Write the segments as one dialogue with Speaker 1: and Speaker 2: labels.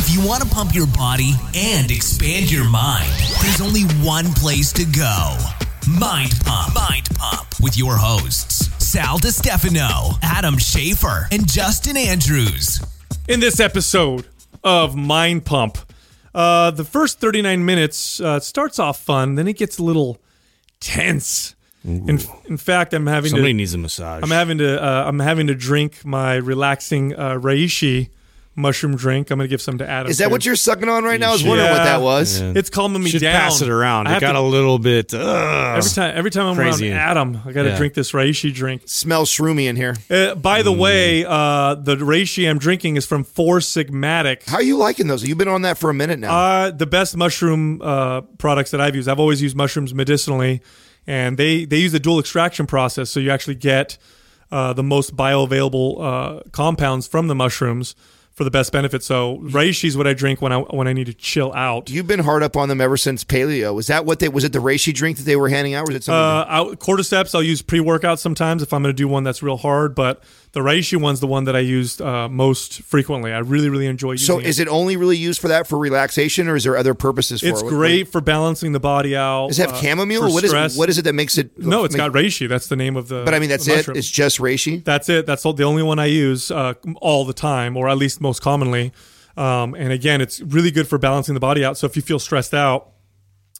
Speaker 1: If you want to pump your body and expand your mind, there's only one place to go. Mind Pump. Mind Pump with your hosts, Sal DiStefano, Adam Schaefer, and Justin Andrews.
Speaker 2: in this episode of Mind Pump. Uh, the first 39 minutes uh, starts off fun, then it gets a little tense. In, in fact, I'm having
Speaker 3: Somebody
Speaker 2: to
Speaker 3: needs a massage.
Speaker 2: I'm having to uh, I'm having to drink my relaxing uh, reishi mushroom drink. I'm gonna give some to Adam.
Speaker 4: Is that
Speaker 2: too.
Speaker 4: what you're sucking on right now? I was wondering what that was.
Speaker 3: Yeah.
Speaker 2: It's calming me
Speaker 3: should
Speaker 2: down.
Speaker 3: pass it around.
Speaker 2: I
Speaker 3: It got
Speaker 2: to-
Speaker 3: a little bit. Ugh.
Speaker 2: every time every time I'm
Speaker 3: Crazy.
Speaker 2: around Adam, I got to
Speaker 3: Yeah.
Speaker 2: drink this reishi drink.
Speaker 4: Smells shroomy in here.
Speaker 2: Uh, by
Speaker 3: Mm.
Speaker 2: the way, uh, the reishi I'm drinking is from Four Sigmatic.
Speaker 4: How are you liking those? You've been on that for a minute now.
Speaker 2: Uh, the best mushroom uh, products that I've used. I've always used mushrooms medicinally, and they they use the dual extraction process, so you actually get uh, the most bioavailable uh, compounds from the mushrooms for the best benefit. So reishi is what I drink when I when I need to chill out.
Speaker 4: You've been hard up on them ever since paleo. Was that what they was it the reishi drink that they were handing out? Or was it something?
Speaker 2: Uh, out, cordyceps, I'll use pre workout sometimes if I'm going to do one that's real hard, but the reishi one's the one that I used uh, most frequently. I really really enjoy using
Speaker 4: so is it only really used for that for relaxation, or is there other purposes for
Speaker 2: It's
Speaker 4: it? What-
Speaker 2: great for balancing the body out.
Speaker 4: Does it have
Speaker 2: uh,
Speaker 4: chamomile?
Speaker 2: for
Speaker 4: What is
Speaker 2: stress.
Speaker 4: what is it that makes it?
Speaker 2: No, it's got reishi. That's the name of the.
Speaker 4: But I mean, that's
Speaker 2: the
Speaker 4: it.
Speaker 2: mushroom.
Speaker 4: It's just reishi.
Speaker 2: That's it. That's the only one I use uh, all the time, or at least most commonly. Um, and again, it's really good for balancing the body out. So if you feel stressed out,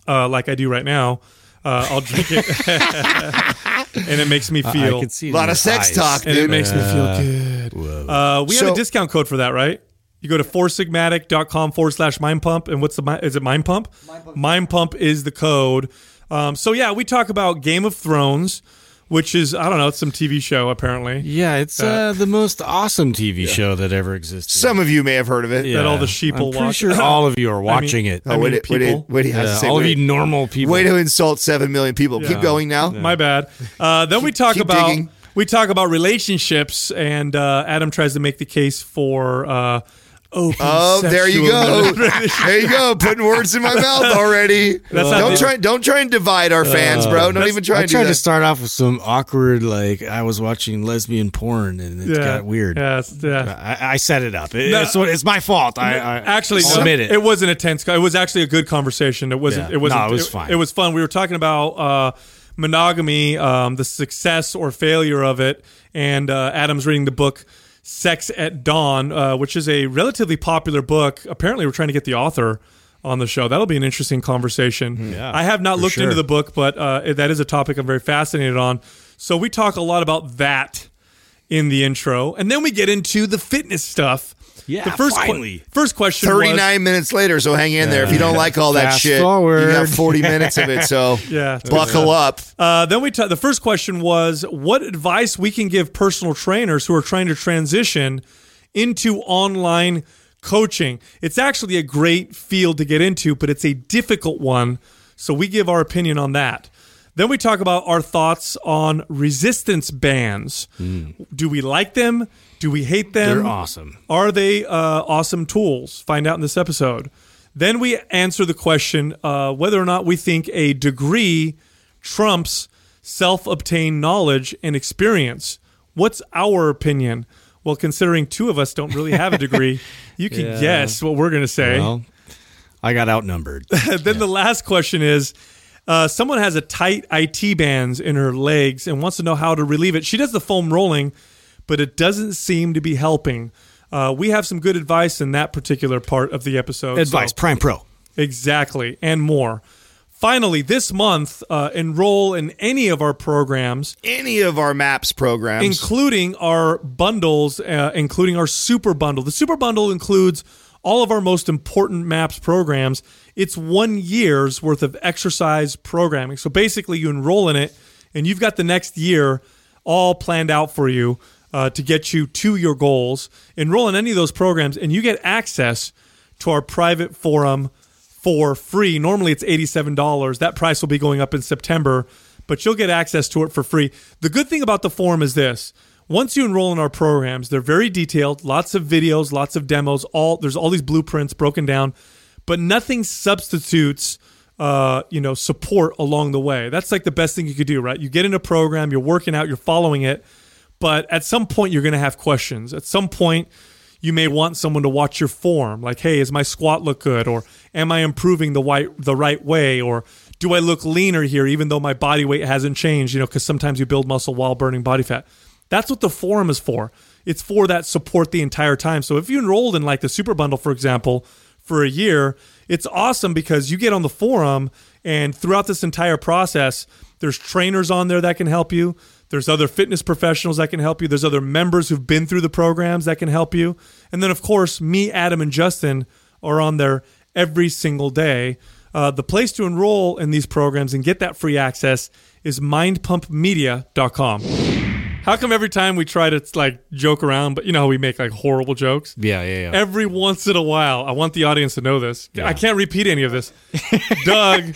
Speaker 2: uh, like I do right now, uh, I'll drink it, and it makes me
Speaker 3: I-
Speaker 2: feel.
Speaker 3: I can see
Speaker 4: A lot of sex
Speaker 3: eyes.
Speaker 4: talk,
Speaker 2: and it makes me feel good. Uh, we have a discount code for that, right? You go to foursigmatic.com forward slash mind pump. And what's the, is it mind pump? Mind pump is the code. Um, so yeah, we talk about Game of Thrones, which is, I don't know, it's some TV show apparently.
Speaker 3: Yeah, it's uh, the most awesome TV show that ever existed.
Speaker 4: Some of you may have heard of it.
Speaker 3: yeah.
Speaker 2: that all the sheeple
Speaker 3: I'm pretty
Speaker 2: watch.
Speaker 3: sure all of you are watching it.
Speaker 4: Oh, wait,
Speaker 2: mean,
Speaker 4: wait, wait,
Speaker 2: people.
Speaker 4: wait, he has
Speaker 3: Yeah,
Speaker 4: to say,
Speaker 3: all of you normal people.
Speaker 4: Way to insult seven million people. Keep going now.
Speaker 2: My bad. Uh, then we talk
Speaker 4: keep
Speaker 2: about
Speaker 4: digging.
Speaker 2: we talk about relationships, and uh, Adam tries to make the case for uh, open.
Speaker 4: Oh, there you go. there you go. Putting words in my mouth already.
Speaker 2: That's
Speaker 4: don't
Speaker 2: the-
Speaker 4: try. Don't try and divide our fans, bro. Don't even try to.
Speaker 3: I
Speaker 4: and do
Speaker 3: tried
Speaker 4: that.
Speaker 3: to start off with some awkward, like I was watching lesbian porn and it
Speaker 2: yeah,
Speaker 3: got weird.
Speaker 2: Yeah, yeah.
Speaker 3: I, I set it up. It-
Speaker 2: No.
Speaker 3: it's, it's my fault. I, I
Speaker 2: actually,
Speaker 3: I'll
Speaker 2: no,
Speaker 3: admit it.
Speaker 2: It wasn't a tense. It was actually a good conversation. It wasn't.
Speaker 3: Yeah.
Speaker 2: It wasn't.
Speaker 3: No, it was fine.
Speaker 2: It was fun. We were talking about uh, monogamy, um, the success or failure of it, and uh, Adam's reading the book. Sex at Dawn, uh, which is a relatively popular book. Apparently, we're trying to get the author on the show. That'll be an interesting conversation.
Speaker 3: Yeah,
Speaker 2: I have not
Speaker 3: for
Speaker 2: looked into the book, but uh, that is a topic I'm very fascinated on. So we talk a lot about that in the intro, and then we get into the fitness stuff.
Speaker 3: Yeah,
Speaker 2: the first que-
Speaker 3: finally.
Speaker 2: first question.
Speaker 4: 39 minutes later, so hang in there. If you don't like all that
Speaker 3: Fast
Speaker 4: shit,
Speaker 3: forward.
Speaker 4: you got 40 minutes of it. So
Speaker 2: Yeah.
Speaker 4: buckle up.
Speaker 2: Uh, then we ta- the first question was what advice we can give personal trainers who are trying to transition into online coaching. It's actually a great field to get into, but it's a difficult one. So we give our opinion on that. Then we talk about our thoughts on resistance bands. Do we like them? Do we hate them?
Speaker 3: They're awesome.
Speaker 2: Are they uh, awesome tools? Find out in this episode. Then we answer the question uh, whether or not we think a degree trumps self obtained knowledge and experience. What's our opinion? Well, considering two of us don't really have a degree, you can
Speaker 3: Yeah.
Speaker 2: guess what we're going to say.
Speaker 3: Well, I got outnumbered.
Speaker 2: then the last question is uh, someone has a tight IT bands in her legs and wants to know how to relieve it. She does the foam rolling, but it doesn't seem to be helping. Uh, we have some good advice in that particular part of the episode.
Speaker 3: Advice,
Speaker 2: so-
Speaker 3: Prime Pro.
Speaker 2: exactly, and more. Finally, this month, uh, enroll in any of our programs,
Speaker 4: Any of our MAPS programs.
Speaker 2: including our bundles, uh, including our super bundle. The super bundle includes all of our most important MAPS programs. It's one year's worth of exercise programming. So basically, you enroll in it, and you've got the next year all planned out for you uh, to get you to your goals. Enroll in any of those programs, and you get access to our private forum for free. Normally it's $87. That price will be going up in September, but you'll get access to it for free. The good thing about the forum is this. Once you enroll in our programs, they're very detailed, lots of videos, lots of demos, all there's all these blueprints broken down, but nothing substitutes uh, you know, support along the way. That's like the best thing you could do, right? You get in a program, you're working out, you're following it, but at some point you're going to have questions. At some point you may want someone to watch your form. Like, hey, is my squat look good, or am I improving the right the right way, or do I look leaner here, even though my body weight hasn't changed? You know, because sometimes you build muscle while burning body fat. That's what the forum is for. It's for that support the entire time. So if you enrolled in like the super bundle, for example, for a year, it's awesome because you get on the forum and throughout this entire process, there's trainers on there that can help you. There's other fitness professionals that can help you. There's other members who've been through the programs that can help you. And then, of course, me, Adam, and Justin are on there every single day. Uh, the place to enroll in these programs and get that free access is mindpumpmedia.com. How come every time we try to like joke around, but you know how we make like horrible jokes?
Speaker 3: Yeah, yeah, yeah.
Speaker 2: Every once in a while, I want the audience to know this. I can't repeat any of this. Doug,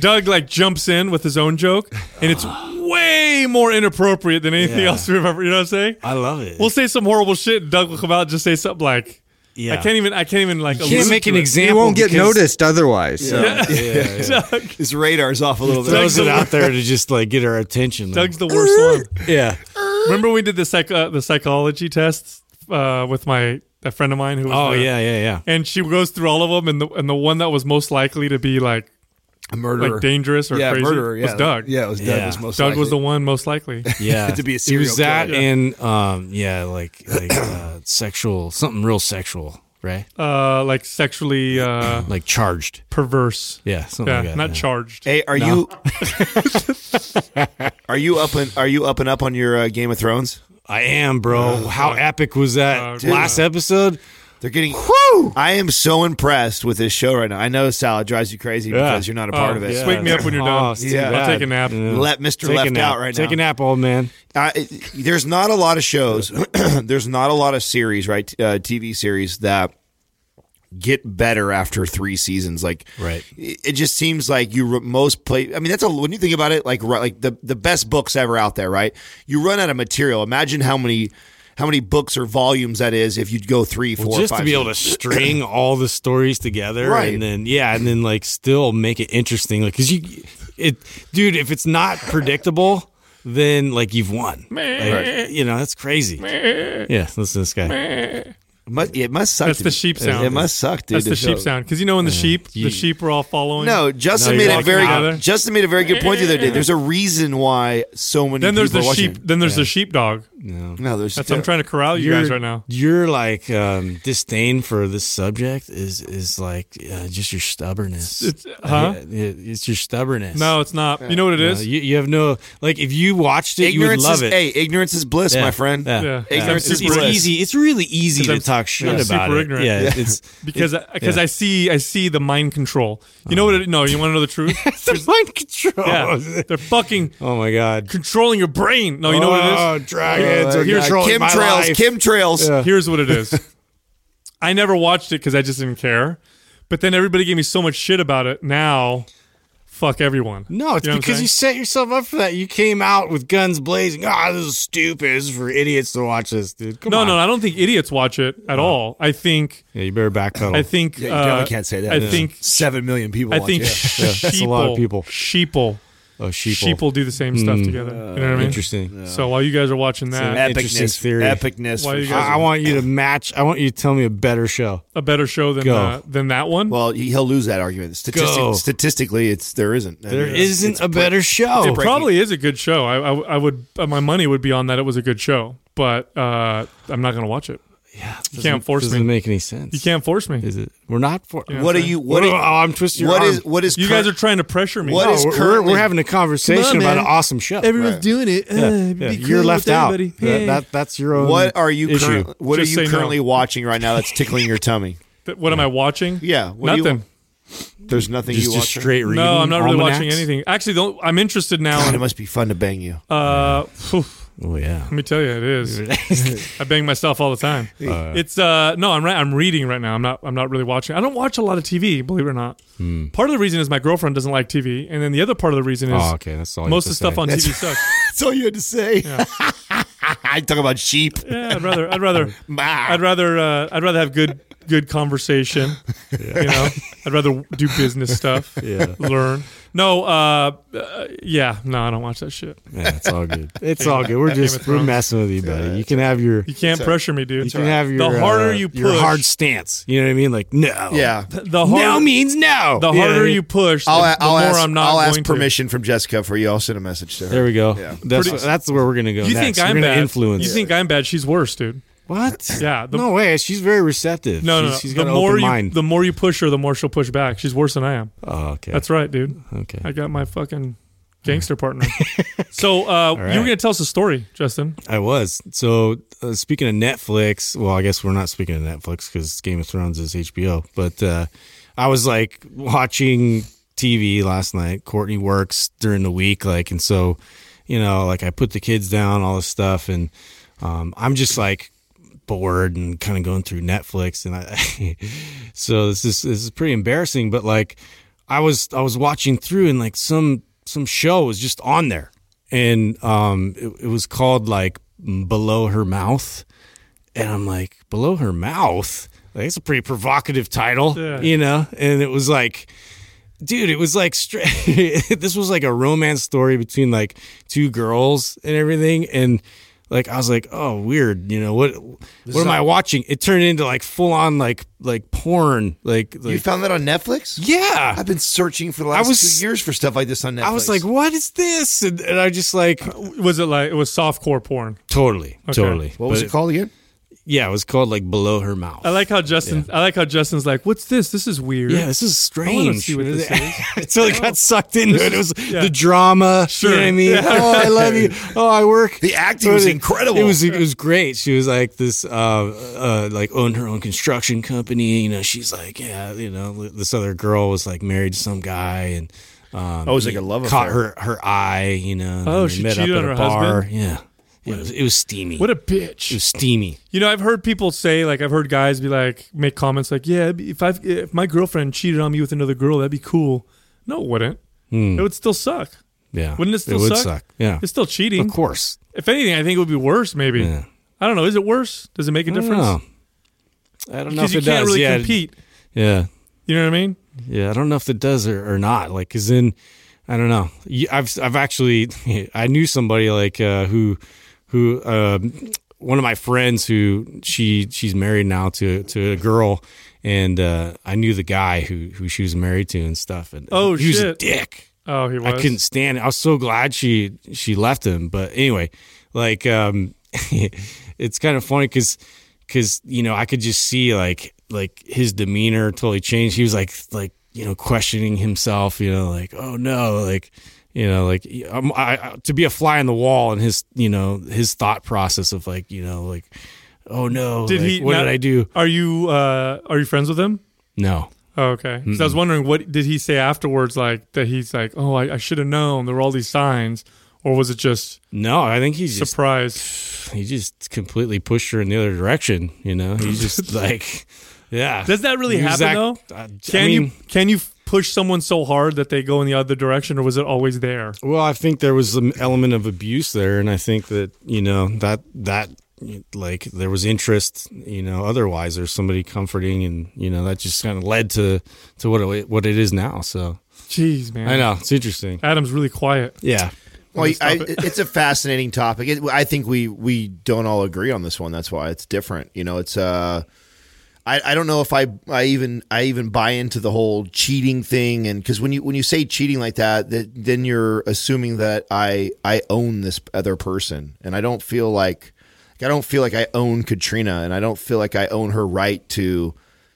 Speaker 2: Doug like jumps in with his own joke, and it's way more inappropriate than anything
Speaker 3: Yeah.
Speaker 2: else we've ever. You know what I'm saying?
Speaker 3: I love it.
Speaker 2: We'll say some horrible shit. And Doug will come out and just say something like,
Speaker 3: yeah.
Speaker 2: "I can't even. I can't even like."
Speaker 3: You can't make
Speaker 2: to
Speaker 3: an
Speaker 2: it.
Speaker 3: example.
Speaker 5: You won't get
Speaker 3: because-
Speaker 5: noticed otherwise. So.
Speaker 3: Yeah, yeah, yeah.
Speaker 2: Doug,
Speaker 4: His radar's off a little bit.
Speaker 3: Throws it out there to just like get our attention.
Speaker 2: Doug's the worst one.
Speaker 3: yeah.
Speaker 2: Remember we did the psych uh, the psychology tests uh, with my a friend of mine who was
Speaker 3: Oh
Speaker 2: the-
Speaker 3: yeah, yeah, yeah.
Speaker 2: and she goes through all of them and the and the one that was most likely to be like
Speaker 4: A murderer.
Speaker 2: like dangerous or
Speaker 4: yeah,
Speaker 2: crazy
Speaker 4: murderer. Yeah.
Speaker 2: was Doug.
Speaker 4: Yeah, it was Doug.
Speaker 3: Yeah.
Speaker 4: Was most
Speaker 2: Doug was the one most likely.
Speaker 3: Yeah,
Speaker 4: To be a
Speaker 3: He
Speaker 4: serial
Speaker 3: was that
Speaker 4: killer.
Speaker 3: and um, yeah, like like uh, sexual, something real sexual, right?
Speaker 2: uh, like sexually uh,
Speaker 3: Like charged.
Speaker 2: perverse.
Speaker 3: Yeah, something
Speaker 2: Yeah,
Speaker 3: like that.
Speaker 2: not
Speaker 3: yeah.
Speaker 2: charged.
Speaker 4: Hey, are you are you up and are you up and up on your uh, Game of Thrones?
Speaker 3: I am, bro. How epic was that
Speaker 2: dude.
Speaker 3: last episode?
Speaker 4: They're getting. Whew! I am so impressed with this show right now. I know Salad drives you crazy
Speaker 3: Yeah.
Speaker 4: because you're not a part
Speaker 2: Oh,
Speaker 4: of it.
Speaker 2: yeah. Wake me up when you're done.
Speaker 3: Oh, it's too
Speaker 4: Yeah.
Speaker 2: I'll
Speaker 3: bad.
Speaker 2: take a nap.
Speaker 3: Yeah.
Speaker 4: Let Mister
Speaker 3: Take a
Speaker 4: left
Speaker 3: nap.
Speaker 4: out right now.
Speaker 3: Take
Speaker 4: now.
Speaker 3: a nap, old man.
Speaker 4: It- there's not a lot of shows. there's not a lot of series, right? Uh, TV series that get better after three seasons. Like,
Speaker 3: Right.
Speaker 4: It, it just seems like you re- most play. I mean, that's a when you think about it, like ri- like the the best books ever out there, right? You run out of material. Imagine how many. How many books or volumes that is if you'd go three, four,
Speaker 3: Well, just to
Speaker 4: five
Speaker 3: be able to string all the stories together,
Speaker 4: Right.
Speaker 3: And then yeah, and then like still make it interesting, like because you, it, dude, if it's not predictable, then like you've won. Like, you know that's crazy. Yeah, listen to this guy.
Speaker 4: It must, it must suck.
Speaker 2: That's the sheep sound.
Speaker 4: It must suck, dude.
Speaker 2: That's
Speaker 4: to
Speaker 2: the sheep sound because you know when the sheep
Speaker 3: You-
Speaker 2: the sheep are all following.
Speaker 4: No, Justin
Speaker 3: No,
Speaker 4: made
Speaker 3: you're
Speaker 4: a very
Speaker 2: walking together.
Speaker 4: Justin made a very good point the other day. There's a reason why so many
Speaker 2: Then there's
Speaker 4: people
Speaker 2: the
Speaker 4: are
Speaker 2: sheep. Then there's the sheepdog.
Speaker 3: No.
Speaker 4: No, there's
Speaker 2: That's I'm trying to corral you guys right now.
Speaker 3: Your like um, disdain for this subject is is like uh, just your stubbornness.
Speaker 2: It's- huh?
Speaker 3: Uh, it- it's your stubbornness.
Speaker 2: No, it's not. You know what it is?
Speaker 3: No, you, you have no like if you watched it,
Speaker 4: ignorance
Speaker 3: you would
Speaker 4: is
Speaker 3: love it.
Speaker 4: hey, ignorance is bliss,
Speaker 3: Yeah.
Speaker 4: my friend.
Speaker 3: Yeah.
Speaker 2: Yeah.
Speaker 4: Ignorance
Speaker 3: it's,
Speaker 4: is
Speaker 3: it's
Speaker 4: bliss.
Speaker 3: easy. It's really easy to
Speaker 2: I'm-
Speaker 3: talk shit
Speaker 2: I'm
Speaker 3: about
Speaker 2: super
Speaker 3: it.
Speaker 2: ignorant.
Speaker 3: Yeah,
Speaker 4: Yeah.
Speaker 3: it's
Speaker 2: because because
Speaker 3: yeah.
Speaker 2: I see I see the mind control. You know what? It, no, you want to know the truth?
Speaker 3: the mind control.
Speaker 2: yeah, they're fucking
Speaker 3: Oh my god.
Speaker 2: controlling your brain. No, you know what it is?
Speaker 3: Oh, dragons
Speaker 4: Oh,
Speaker 3: are
Speaker 4: God.
Speaker 3: controlling my
Speaker 4: Chemtrails,
Speaker 3: life.
Speaker 4: chemtrails.
Speaker 3: Yeah.
Speaker 2: Here's what it is. I never watched it because I just didn't care. But then everybody gave me so much shit about it. Now, fuck everyone.
Speaker 3: No, it's
Speaker 2: You know what I'm
Speaker 3: because you set yourself up for that. You came out with guns blazing. Ah, this is stupid. This is for idiots to watch this, dude. Come
Speaker 2: No,
Speaker 3: on.
Speaker 2: no, I don't think idiots watch it at all. I think,
Speaker 3: Yeah, you better back backpedal.
Speaker 2: I think,
Speaker 4: Yeah, you
Speaker 2: uh,
Speaker 4: definitely can't say that.
Speaker 2: I
Speaker 4: Yeah.
Speaker 2: think,
Speaker 4: seven million people.
Speaker 2: I
Speaker 4: watch
Speaker 2: think
Speaker 4: it.
Speaker 2: sheeple,
Speaker 3: that's a lot of people.
Speaker 2: Sheeple,
Speaker 3: oh, sheeple.
Speaker 2: sheeple do the same stuff together. You know what I mean?
Speaker 3: Interesting.
Speaker 2: So while you guys are watching that,
Speaker 3: Interesting
Speaker 4: epicness,
Speaker 3: theory.
Speaker 4: epicness.
Speaker 2: Why
Speaker 4: for
Speaker 2: you guys-
Speaker 3: I, I want you to match. I want you to tell me a better show.
Speaker 2: a better show than
Speaker 3: Go.
Speaker 2: uh, than that one.
Speaker 4: well, he- he'll lose that argument. Statistic,
Speaker 3: Go.
Speaker 4: statistically, it's there isn't. I
Speaker 3: There
Speaker 4: mean, it's-
Speaker 3: isn't
Speaker 4: it's
Speaker 3: a better show.
Speaker 2: it probably is a good show. I, I, I would uh, my money would be on that it was a good show, but uh, I'm not going to watch it.
Speaker 3: Yeah,
Speaker 2: You can't force me.
Speaker 3: doesn't make any sense.
Speaker 2: You can't force me.
Speaker 3: Is it? We're not for.
Speaker 2: Yeah.
Speaker 4: What are you? What?
Speaker 3: oh,
Speaker 4: Are,
Speaker 3: I'm twisting your
Speaker 4: what
Speaker 3: arm.
Speaker 4: is? What is?
Speaker 2: You
Speaker 4: cur-
Speaker 2: guys are trying to pressure me.
Speaker 4: What
Speaker 3: No,
Speaker 4: is
Speaker 3: we're, we're,
Speaker 4: currently-
Speaker 3: we're having a conversation
Speaker 2: on,
Speaker 3: about an awesome show.
Speaker 2: Everyone's doing it. Uh,
Speaker 3: Yeah, you're left out. That, that- that's your own.
Speaker 4: What are you?
Speaker 3: issue?
Speaker 4: Current, what
Speaker 2: Just
Speaker 4: are
Speaker 2: say
Speaker 4: you
Speaker 2: no.
Speaker 4: currently watching right now that's tickling your tummy?
Speaker 2: what am I watching?
Speaker 4: Yeah, what do you-
Speaker 2: nothing.
Speaker 4: There's nothing
Speaker 3: Just,
Speaker 4: you
Speaker 3: just
Speaker 4: watch.
Speaker 3: straight reading.
Speaker 2: No, I'm not really watching anything. Actually, don't, I'm interested now.
Speaker 4: God, it must be fun to bang you.
Speaker 2: uh, phew,
Speaker 3: Oh yeah.
Speaker 2: let me tell you, it is. I bang myself all the time. it's uh, no, I'm right. I'm reading right now. I'm not. I'm not really watching. I don't watch a lot of TV. Believe it or not. Part of the reason is my girlfriend doesn't like TV, and then the other part of the reason is
Speaker 3: Oh, okay. That's all.
Speaker 2: most of the stuff
Speaker 3: say.
Speaker 2: on
Speaker 4: That's-
Speaker 2: TV sucks.
Speaker 4: That's all you had to say. I talk about sheep.
Speaker 2: Yeah, I'd rather. I'd rather. I'd rather. Uh, I'd rather have good good conversation. You know, I'd rather do business stuff.
Speaker 3: Yeah.
Speaker 2: Learn. No, uh, uh, yeah, no, I don't watch that shit.
Speaker 3: Yeah, it's all good. It's all good. We're just we're messing with you, buddy. You can have your
Speaker 2: You can't pressure me, dude.
Speaker 3: you can have your
Speaker 2: the harder
Speaker 3: uh,
Speaker 2: you
Speaker 3: your hard stance. You know what I mean? Like no,
Speaker 4: Yeah.
Speaker 2: the
Speaker 3: no means no.
Speaker 2: the
Speaker 3: You know I
Speaker 2: harder
Speaker 3: mean?
Speaker 2: you push, the,
Speaker 4: I'll,
Speaker 2: the
Speaker 4: I'll
Speaker 2: more
Speaker 4: ask,
Speaker 2: I'm not going.
Speaker 4: I'll
Speaker 2: going
Speaker 4: ask
Speaker 2: to.
Speaker 4: permission from Jessica for you. I'll send a message to her.
Speaker 3: There we go.
Speaker 4: Yeah.
Speaker 3: That's
Speaker 2: Pretty-
Speaker 3: that's where we're gonna go.
Speaker 2: You
Speaker 3: next.
Speaker 2: think I'm bad?
Speaker 3: influence.
Speaker 2: You think I'm bad? She's worse, dude.
Speaker 3: What?
Speaker 2: Yeah, the-
Speaker 3: no way. She's very receptive.
Speaker 2: No, no,
Speaker 3: she's,
Speaker 2: no.
Speaker 3: she's
Speaker 2: the
Speaker 3: got an
Speaker 2: more you,
Speaker 3: mind.
Speaker 2: the more you push her, the more she'll push back. She's worse than I am.
Speaker 3: oh, okay.
Speaker 2: That's right, dude.
Speaker 3: okay.
Speaker 2: I got my fucking gangster partner. so uh, you
Speaker 3: right.
Speaker 2: were gonna tell us a story, Justin.
Speaker 3: I was. So uh, speaking of Netflix, well, I guess we're not speaking of Netflix because Game of Thrones is HBO. But uh, I was like watching TV last night. Courtney works during the week, like, and so you know, like I put the kids down, all this stuff, and um, I'm just like bored and kind of going through Netflix, and I. so this is this is pretty embarrassing, but like I was I was watching through, and like some some show was just on there and um, it, it was called like below her mouth, and I'm like below her mouth. Like it's a pretty provocative title,
Speaker 2: Yeah.
Speaker 3: you know. And it was like, dude, it was like straight. this was like a romance story between like two girls and everything, and like I was like, oh, weird, you know what? What am I watching? It turned into like full on like like porn, like
Speaker 4: You found that on Netflix?
Speaker 3: yeah.
Speaker 4: I've been searching for the last
Speaker 3: was-
Speaker 4: two years for stuff like this on Netflix.
Speaker 3: I was like, what is this? And, and I just like uh,
Speaker 2: Was it like it was softcore porn?
Speaker 3: totally, totally.
Speaker 4: what was
Speaker 3: But
Speaker 4: it called again?
Speaker 3: Yeah, it was called like below her mouth.
Speaker 2: I like how Justin. I like how Justin's like, "What's this? This is weird."
Speaker 3: yeah, this is strange.
Speaker 2: see what this is.
Speaker 3: Until it got sucked into it. It was
Speaker 2: yeah.
Speaker 3: the drama.
Speaker 2: Sure.
Speaker 3: You know what I mean?
Speaker 2: Yeah.
Speaker 3: Oh, I love you. Oh, I work.
Speaker 4: The acting was
Speaker 3: It-
Speaker 4: incredible.
Speaker 3: It was it was great. She was like this uh uh like owned her own construction company. You know, she's like, yeah, you know, this other girl was like married to some guy and um
Speaker 4: Oh, it was like a love
Speaker 3: caught
Speaker 4: affair.
Speaker 3: her her eye, you know.
Speaker 2: Oh, she
Speaker 3: met
Speaker 2: cheated
Speaker 3: up
Speaker 2: on
Speaker 3: at
Speaker 2: her
Speaker 3: a bar.
Speaker 2: husband?
Speaker 3: Yeah. Yeah, it was, it was steamy.
Speaker 2: What a bitch.
Speaker 3: it was steamy.
Speaker 2: You know, I've heard people say, like, I've heard guys be like, make comments like, "Yeah, if I if my girlfriend cheated on me with another girl, that'd be cool." No, it wouldn't. It would still suck.
Speaker 3: Yeah.
Speaker 2: Wouldn't it still
Speaker 3: Hmm. would
Speaker 2: suck?
Speaker 3: suck. Yeah.
Speaker 2: It's still cheating.
Speaker 3: Of course.
Speaker 2: If anything, I think it would be worse. Maybe.
Speaker 3: Yeah.
Speaker 2: I don't know. Is it worse? Does it make a
Speaker 3: I don't
Speaker 2: difference?
Speaker 3: know. I don't know
Speaker 2: Because
Speaker 3: if
Speaker 2: you
Speaker 3: it
Speaker 2: can't
Speaker 3: does.
Speaker 2: really
Speaker 3: yeah,
Speaker 2: compete.
Speaker 3: Yeah,
Speaker 2: You know what I mean?
Speaker 3: yeah. I don't know if it does or, or not. Like, cause then I don't know. I've I've actually I knew somebody like uh, who who um, one of my friends who she she's married now to to a girl, and uh, I knew the guy who who she was married to and stuff. And
Speaker 2: Oh,
Speaker 3: he was a dick.
Speaker 2: Oh, he was.
Speaker 3: I couldn't stand it. I was so glad she she left him. But anyway, like um it's kind of funny because because you know I could just see like like his demeanor totally changed. He was like like you know questioning himself. You know like oh no like. You know, like um, I, I, to be a fly on the wall and his, you know, his thought process of like, you know, like, oh no,
Speaker 2: Did
Speaker 3: like,
Speaker 2: he?
Speaker 3: What
Speaker 2: now-
Speaker 3: did I do?
Speaker 2: Are you uh, are you friends with him?
Speaker 3: No,
Speaker 2: Oh, okay. I was wondering what did he say afterwards, like that he's like, oh, I, I should have known there were all these signs, or was it just
Speaker 3: no. I think he's just he just completely pushed her in the other direction. You know, he's just like, yeah.
Speaker 2: Does that really happen though?
Speaker 3: uh,
Speaker 2: Can
Speaker 3: I mean,
Speaker 2: you can you push someone so hard that they go in the other direction, or was it always there?
Speaker 3: Well, I think there was an element of abuse there, and I think that you know that that like there was interest, you know, otherwise there's somebody comforting, and you know that just kind of led to to what it, what it is now. So
Speaker 2: Jeez, man.
Speaker 3: I know it's interesting.
Speaker 2: Adam's really quiet.
Speaker 3: Yeah,
Speaker 4: Well, I,
Speaker 2: it.
Speaker 4: it's a fascinating topic. It, I think we we don't all agree on this one. That's why it's different. You know, it's uh, I, I don't know if I I even I even buy into the whole cheating thing, and because when you when you say cheating like that, that then you're assuming that I I own this other person, and I don't feel like I don't feel like I own Katrina, and I don't feel like I own her right to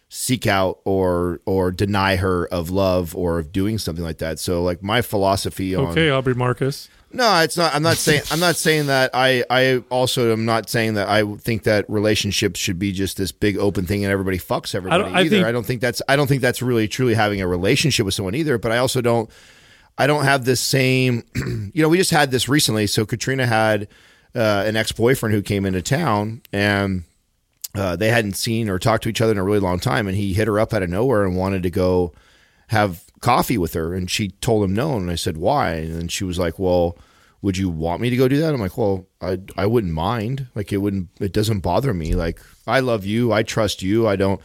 Speaker 4: seek out or or deny her of love or of doing something like that. So like my philosophy on
Speaker 2: Okay, Aubrey Marcus.
Speaker 4: No, it's not. I'm not saying. I'm not saying that. I. I also am not saying that. I think that relationships should be just this big open thing and everybody fucks everybody
Speaker 2: I
Speaker 4: either.
Speaker 2: think-
Speaker 4: I don't think that's. I don't think that's really truly having a relationship with someone either. But I also don't. I don't have this same. You know, we just had this recently. So Katrina had uh, an ex boyfriend who came into town and. Uh, they hadn't seen or talked to each other in a really long time, and he hit her up out of nowhere and wanted to go have coffee with her, and she told him no. And I said, "Why?" And then she was like, "Well, would you want me to go do that?" I'm like, "Well, I I wouldn't mind. Like it wouldn't. It doesn't bother me. Like I love you. I trust you. I don't.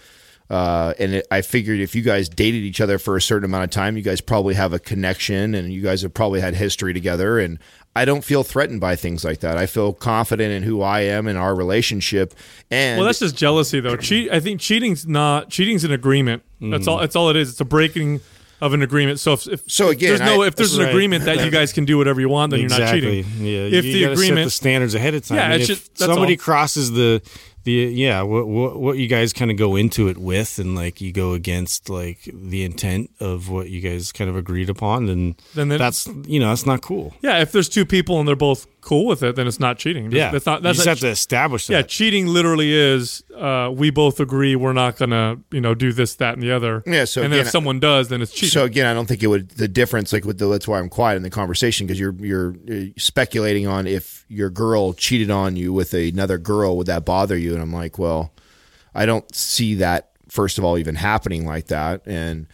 Speaker 4: Uh, and it, I figured if you guys dated each other for a certain amount of time, you guys probably have a connection and you guys have probably had history together. And I don't feel threatened by things like that. I feel confident in who I am in our relationship. And
Speaker 2: Well, that's just jealousy, though. Cheat. I think cheating's not cheating's an agreement. That's all. That's all it is. It's a breaking of an agreement. So if, if
Speaker 4: So again,
Speaker 2: there's no
Speaker 4: I-
Speaker 2: if there's an
Speaker 3: Right.
Speaker 2: agreement that you guys can do whatever you want, then
Speaker 3: exactly.
Speaker 2: you're not cheating.
Speaker 3: Yeah,
Speaker 2: If
Speaker 3: you
Speaker 2: the
Speaker 3: gotta set
Speaker 2: agreement,
Speaker 3: the standards ahead of time.
Speaker 2: Yeah, it's
Speaker 3: if
Speaker 2: just-
Speaker 3: somebody
Speaker 2: all.
Speaker 3: crosses the the yeah, what, what what you guys kind of go into it with, and like you go against like the intent of what you guys kind of agreed upon, then
Speaker 2: Then
Speaker 3: that's you know that's not cool.
Speaker 2: yeah, if there's two people and they're both cool with it, then it's not cheating.
Speaker 3: Yeah,
Speaker 2: that's not.
Speaker 3: you just
Speaker 2: not,
Speaker 3: have to establish that.
Speaker 2: Yeah, cheating literally is uh, we both agree we're not gonna you know do this, that, and the other.
Speaker 4: Yeah, so
Speaker 2: and then
Speaker 4: again,
Speaker 2: if someone does, then it's cheating.
Speaker 4: So again, I don't think it would the difference like with the that's why I'm quiet in the conversation because you're you're speculating on if your girl cheated on you with another girl would that bother you and I'm like, well, I don't see that first of all even happening like that and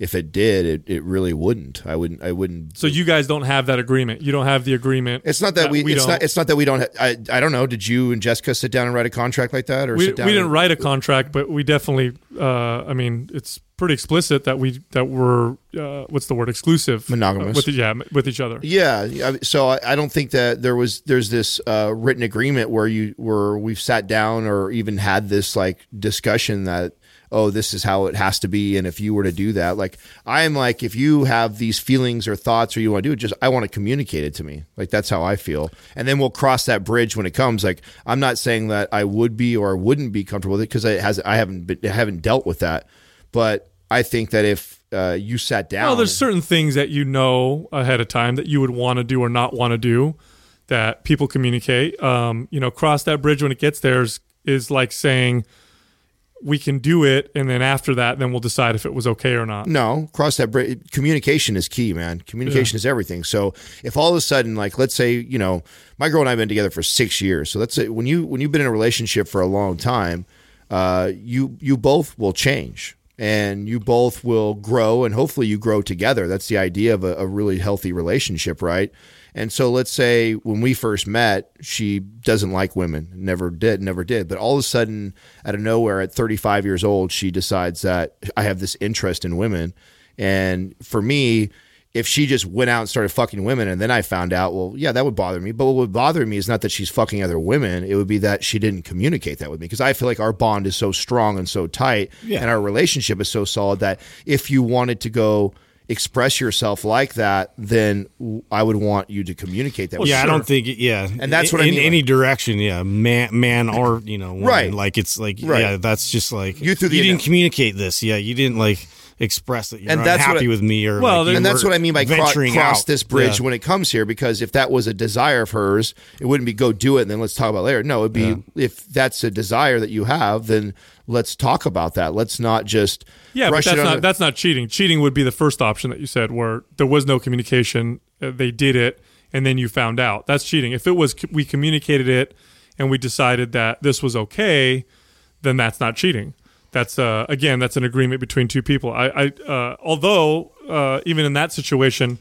Speaker 4: if it did, it, it really wouldn't. I wouldn't. I wouldn't.
Speaker 2: So you guys don't have that agreement. You don't have the agreement.
Speaker 4: It's not that we. it's
Speaker 2: don't.
Speaker 4: not. It's not that we don't. Ha- I. I don't know. Did you and Jessica sit down and write a contract like that, or
Speaker 2: we,
Speaker 4: sit down?
Speaker 2: we didn't
Speaker 4: and-
Speaker 2: write a contract, but we definitely. Uh, I mean, it's pretty explicit that we that we're uh, what's the word exclusive
Speaker 4: Monogamous.
Speaker 2: with yeah with each other.
Speaker 4: Yeah, so I, I don't think that there was there's this uh, written agreement where you where we've sat down or even had this like discussion that oh this is how it has to be. And if you were to do that like I am like if you have these feelings or thoughts or you want to do it just I want to communicate it to me. Like that's how I feel. And then we'll cross that bridge when it comes. Like I'm not saying that I would be or wouldn't be comfortable with it because it has I haven't been, I haven't dealt with that. But I think that if uh, you sat down
Speaker 2: Well, there's certain things that you know ahead of time that you would want to do or not want to do that people communicate. Um, you know, cross that bridge when it gets there is, is like saying we can do it, and then after that, then we'll decide if it was okay or not.
Speaker 4: No, cross that bridge. Communication is key, man. Communication is everything. So if all of a sudden, like, let's say, you know, my girl and I have been together for six years. So let's say when you when you've been in a relationship for a long time, uh, you you both will change and you both will grow, and hopefully you grow together. That's the idea of a, a really healthy relationship, right? And so let's say when we first met, she doesn't like women, never did, never did. But all of a sudden, out of nowhere, at 35 years old, she decides that I have this interest in women. And for me, if she just went out and started fucking women and then I found out, well, yeah, that would bother me. But what would bother me is not that she's fucking other women. It would be that she didn't communicate that with me because I feel like our bond is so strong and so tight
Speaker 3: Yeah.
Speaker 4: and our relationship is so solid that if you wanted to go express yourself like that, then I would want you to communicate that. with
Speaker 3: yeah,
Speaker 4: me.
Speaker 3: I don't think yeah,
Speaker 4: And that's what I mean.
Speaker 3: in
Speaker 4: mean,
Speaker 3: any
Speaker 4: like-
Speaker 3: direction. Yeah, man, man, or you know, woman.
Speaker 4: Right.
Speaker 3: Like it's like
Speaker 4: Right.
Speaker 3: yeah, that's just like
Speaker 4: You threw the-
Speaker 3: you didn't communicate this. Yeah, you didn't like express that you're
Speaker 4: And that's what
Speaker 3: unhappy
Speaker 4: I-
Speaker 3: with me or
Speaker 2: Well,
Speaker 3: like,
Speaker 4: and that's what I mean by cro- cross
Speaker 3: out.
Speaker 4: this bridge
Speaker 3: Yeah.
Speaker 4: when it comes here. Because if that was a desire of hers, it wouldn't be go do it and then let's talk about it later. No, it'd be if that's a desire that you have, then let's talk about that. Let's not just
Speaker 2: Yeah, but that's
Speaker 4: it
Speaker 2: not that's not cheating. Cheating would be the first option that you said, where there was no communication. Uh, they did it, and then you found out. That's cheating. If it was we communicated it and we decided that this was okay, then that's not cheating. That's uh, again, that's an agreement between two people. I, I uh, although uh, even in that situation,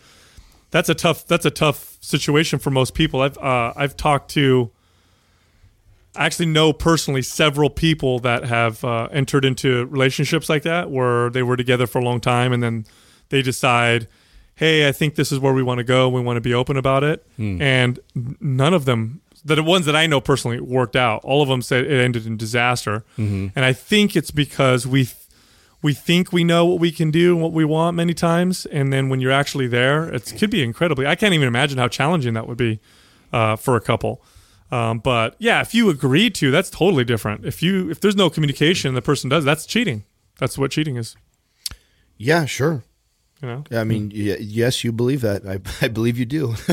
Speaker 2: that's a tough that's a tough situation for most people. I've uh, I've talked to. I actually know personally several people that have uh, entered into relationships like that where they were together for a long time and then they decide, hey, I think this is where we want to go. We want to be open about it. And none of them, the ones that I know personally, worked out. All of them said it ended in disaster. And I think it's because we. Th- we think we know what we can do and what we want many times, and then when you're actually there, it could be incredibly. I can't even imagine how challenging that would be uh, for a couple. Um, but yeah, if you agree to, that's totally different. If you if there's no communication, the person does, that's cheating. That's what cheating is.
Speaker 4: yeah, sure.
Speaker 2: You know.
Speaker 4: I mean, y- yes, you believe that. I, I believe you do.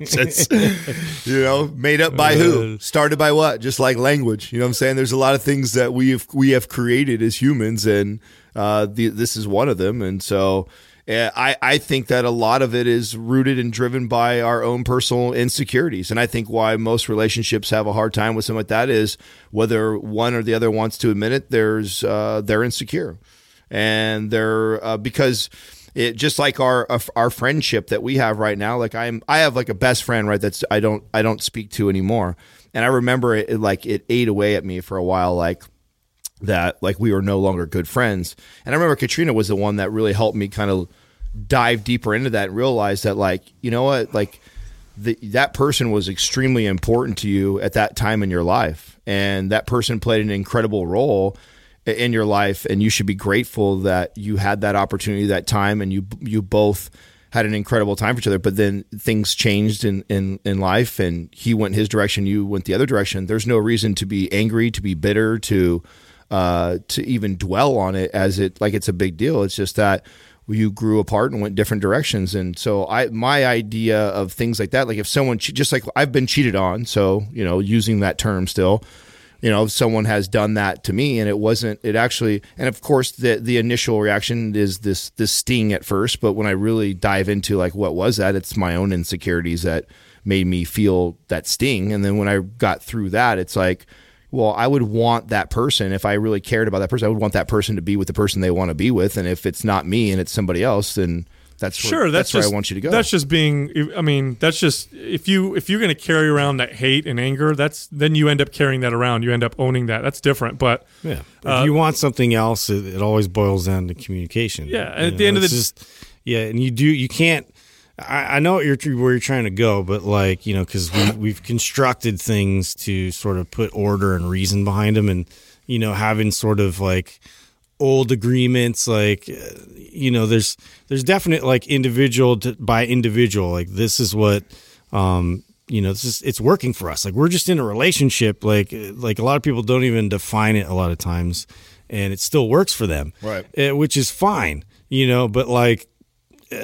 Speaker 4: It's, you know, made up by who? Started by what? Just like language. You know what I'm saying? There's a lot of things that we have we have created as humans, and uh, the, this is one of them. And so, uh, I I think that a lot of it is rooted and driven by our own personal insecurities. And I think why most relationships have a hard time with something like that is whether one or the other wants to admit it. There's uh, they're insecure and they're uh, because it just like our uh, our friendship that we have right now like i'm i have like a best friend right that's i don't i don't speak to anymore and i remember it, it like it ate away at me for a while like that like we were no longer good friends. And I remember Katrina was the one that really helped me kind of dive deeper into that and realize that like you know what like the, that person was extremely important to you at that time in your life, and that person played an incredible role in your life, and you should be grateful that you had that opportunity, that time, and you you both had an incredible time for each other. But then things changed in in in life, and he went his direction, you went the other direction. There's no reason to be angry, to be bitter, to uh, to even dwell on it as it like it's a big deal. It's just that you grew apart and went different directions. And so I, my idea of things like that, like if someone, just like I've been cheated on, so, you know, using that term still, you know, someone has done that to me and it wasn't, it actually, and of course the, the initial reaction is this, this sting at first. But when I really dive into like, what was that? It's my own insecurities that made me feel that sting. And then when I got through that, it's like, well, I would want that person if I really cared about that person. I would want that person to be with the person they want to be with, and if it's not me and it's somebody else, then that's
Speaker 2: sure.
Speaker 4: Where,
Speaker 2: that's,
Speaker 4: that's
Speaker 2: just,
Speaker 4: where I want you to go.
Speaker 2: That's just being. I mean, that's just if you if you're going to carry around that hate and anger, that's then you end up carrying that around. You end up owning that. That's different. But
Speaker 3: yeah, if uh, you want something else, it, it, always boils down to communication.
Speaker 2: Yeah, and at know, the end of the
Speaker 3: just yeah, and you do you can't I, I know what you're where you're trying to go, but like you know, because we we've constructed things to sort of put order and reason behind them, and you know, having sort of like old agreements, like uh, you know, there's there's definite like individual to, by individual, like this is what. um you know, this is it's working for us. Like we're just in a relationship. Like like a lot of people don't even define it a lot of times, and it still works for them,
Speaker 4: right?
Speaker 3: Uh, which is fine, you know. But like uh,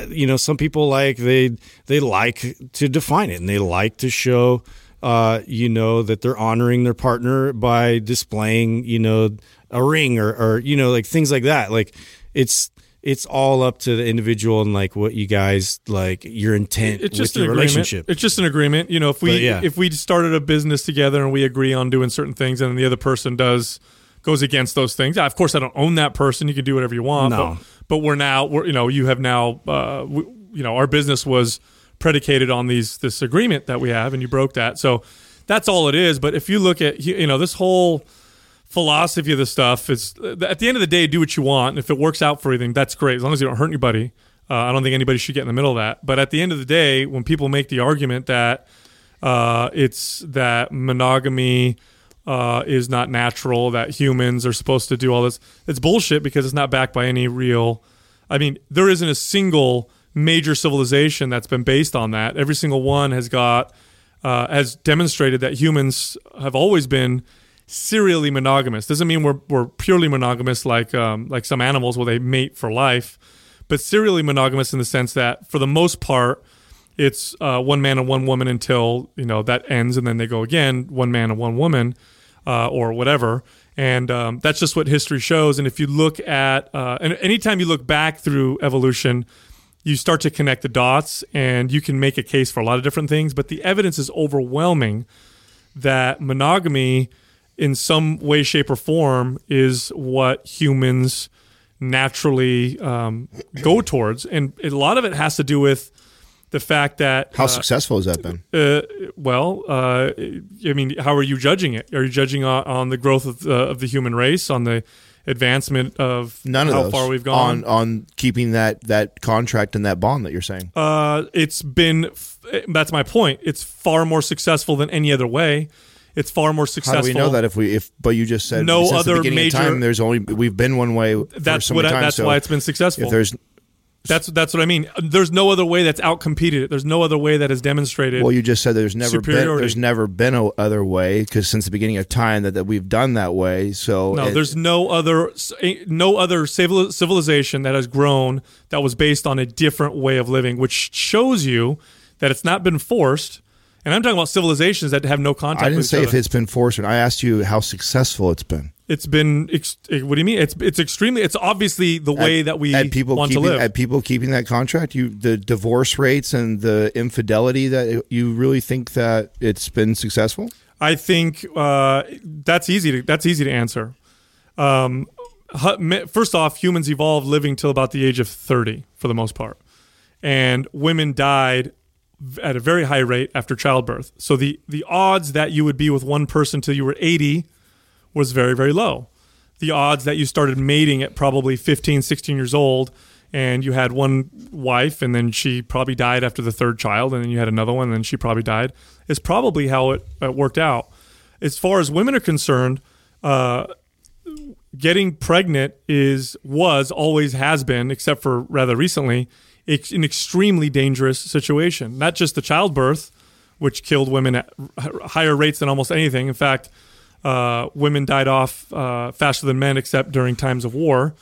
Speaker 3: you know, some people like they they like to define it and they like to show uh, you know, that they're honoring their partner by displaying, you know, a ring or, or, you know, like things like that. Like it's, it's all up to the individual and like what you guys like your intent it's just with your relationship.
Speaker 2: It's just an agreement. You know, if we yeah. if we started a business together and we agree on doing certain things and the other person does goes against those things. Of course, I don't own that person. You can do whatever you want. No. But, but we're now, we're, you know, you have now, uh, we, you know, our business was predicated on these this agreement that we have, and you broke that. So that's all it is. But if you look at, you know, this whole philosophy of the stuff is at the end of the day, do what you want. If it works out for anything, that's great as long as you don't hurt anybody. Uh, I don't think anybody should get in the middle of that. But at the end of the day, when people make the argument that uh, it's that monogamy uh, is not natural, that humans are supposed to do all this. It's bullshit because it's not backed by any real. I mean, there isn't a single major civilization that's been based on that. Every single one has got uh, has demonstrated that humans have always been serially monogamous. Doesn't mean we're we're purely monogamous like um, like some animals where they mate for life, but serially monogamous in the sense that for the most part it's uh, one man and one woman until you know that ends, and then they go again, one man and one woman, uh, or whatever. And um, that's just what history shows. And if you look at, uh, and anytime you look back through evolution, you start to connect the dots, and you can make a case for a lot of different things. But the evidence is overwhelming that monogamy, in some way, shape, or form, is what humans naturally um, go towards, and a lot of it has to do with the fact that
Speaker 4: how uh, successful has that been?
Speaker 2: Uh, well, uh, I mean, how are you judging it? Are you judging on, on the growth of, of the human race, on the advancement of
Speaker 4: none of
Speaker 2: how
Speaker 4: those.
Speaker 2: far we've gone
Speaker 4: on on keeping that that contract and that bond that you're saying?
Speaker 2: Uh, it's been that's my point. It's far more successful than any other way. It's far more successful.
Speaker 4: How do we know that if we if but you just said
Speaker 2: no other
Speaker 4: the
Speaker 2: major.
Speaker 4: Time, there's only we've been one way.
Speaker 2: That's
Speaker 4: so
Speaker 2: what. I,
Speaker 4: times,
Speaker 2: that's
Speaker 4: so
Speaker 2: why it's been successful.
Speaker 4: If there's
Speaker 2: that's that's what I mean. There's no other way that's outcompeted. it. There's no other way that has demonstrated.
Speaker 4: Well, you just said there's never been there's never been a other way because since the beginning of time that, that we've done that way. So
Speaker 2: no, it, there's no other no other civilization that has grown that was based on a different way of living, which shows you that it's not been forced. And I'm talking about civilizations that have no contact.
Speaker 4: I didn't say
Speaker 2: if
Speaker 4: it's been forced. I asked you how successful it's been.
Speaker 2: It's been. Eh, what do you mean? It's it's extremely. It's obviously the way
Speaker 4: at,
Speaker 2: that we
Speaker 4: at people
Speaker 2: want
Speaker 4: keeping,
Speaker 2: to live.
Speaker 4: At people keeping that contract, you the divorce rates and the infidelity that you really think that it's been successful.
Speaker 2: I think uh, that's easy. To, that's easy to answer. Um, first off, humans evolved living till about the age of thirty for the most part, and women died at a very high rate after childbirth. So the the odds that you would be with one person till you were eighty was very, very low. the odds that you started mating at probably 15, 16 years old and you had one wife and then she probably died after the third child and then you had another one and then she probably died is probably how it, it worked out. As far as women are concerned, uh, getting pregnant is was always has been, except for rather recently, an extremely dangerous situation. Not just the childbirth, which killed women at higher rates than almost anything. In fact, uh, women died off uh, faster than men, except during times of war.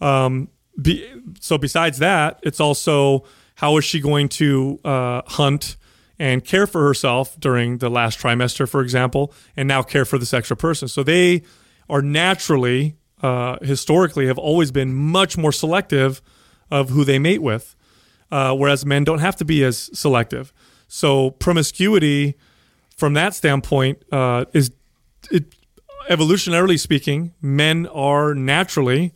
Speaker 2: Um, be, so besides that, it's also how is she going to uh, hunt and care for herself during the last trimester, for example, and now care for this extra person. So they are naturally, uh, historically, have always been much more selective of who they mate with, uh, whereas men don't have to be as selective. So promiscuity, from that standpoint, is it, evolutionarily speaking, men are naturally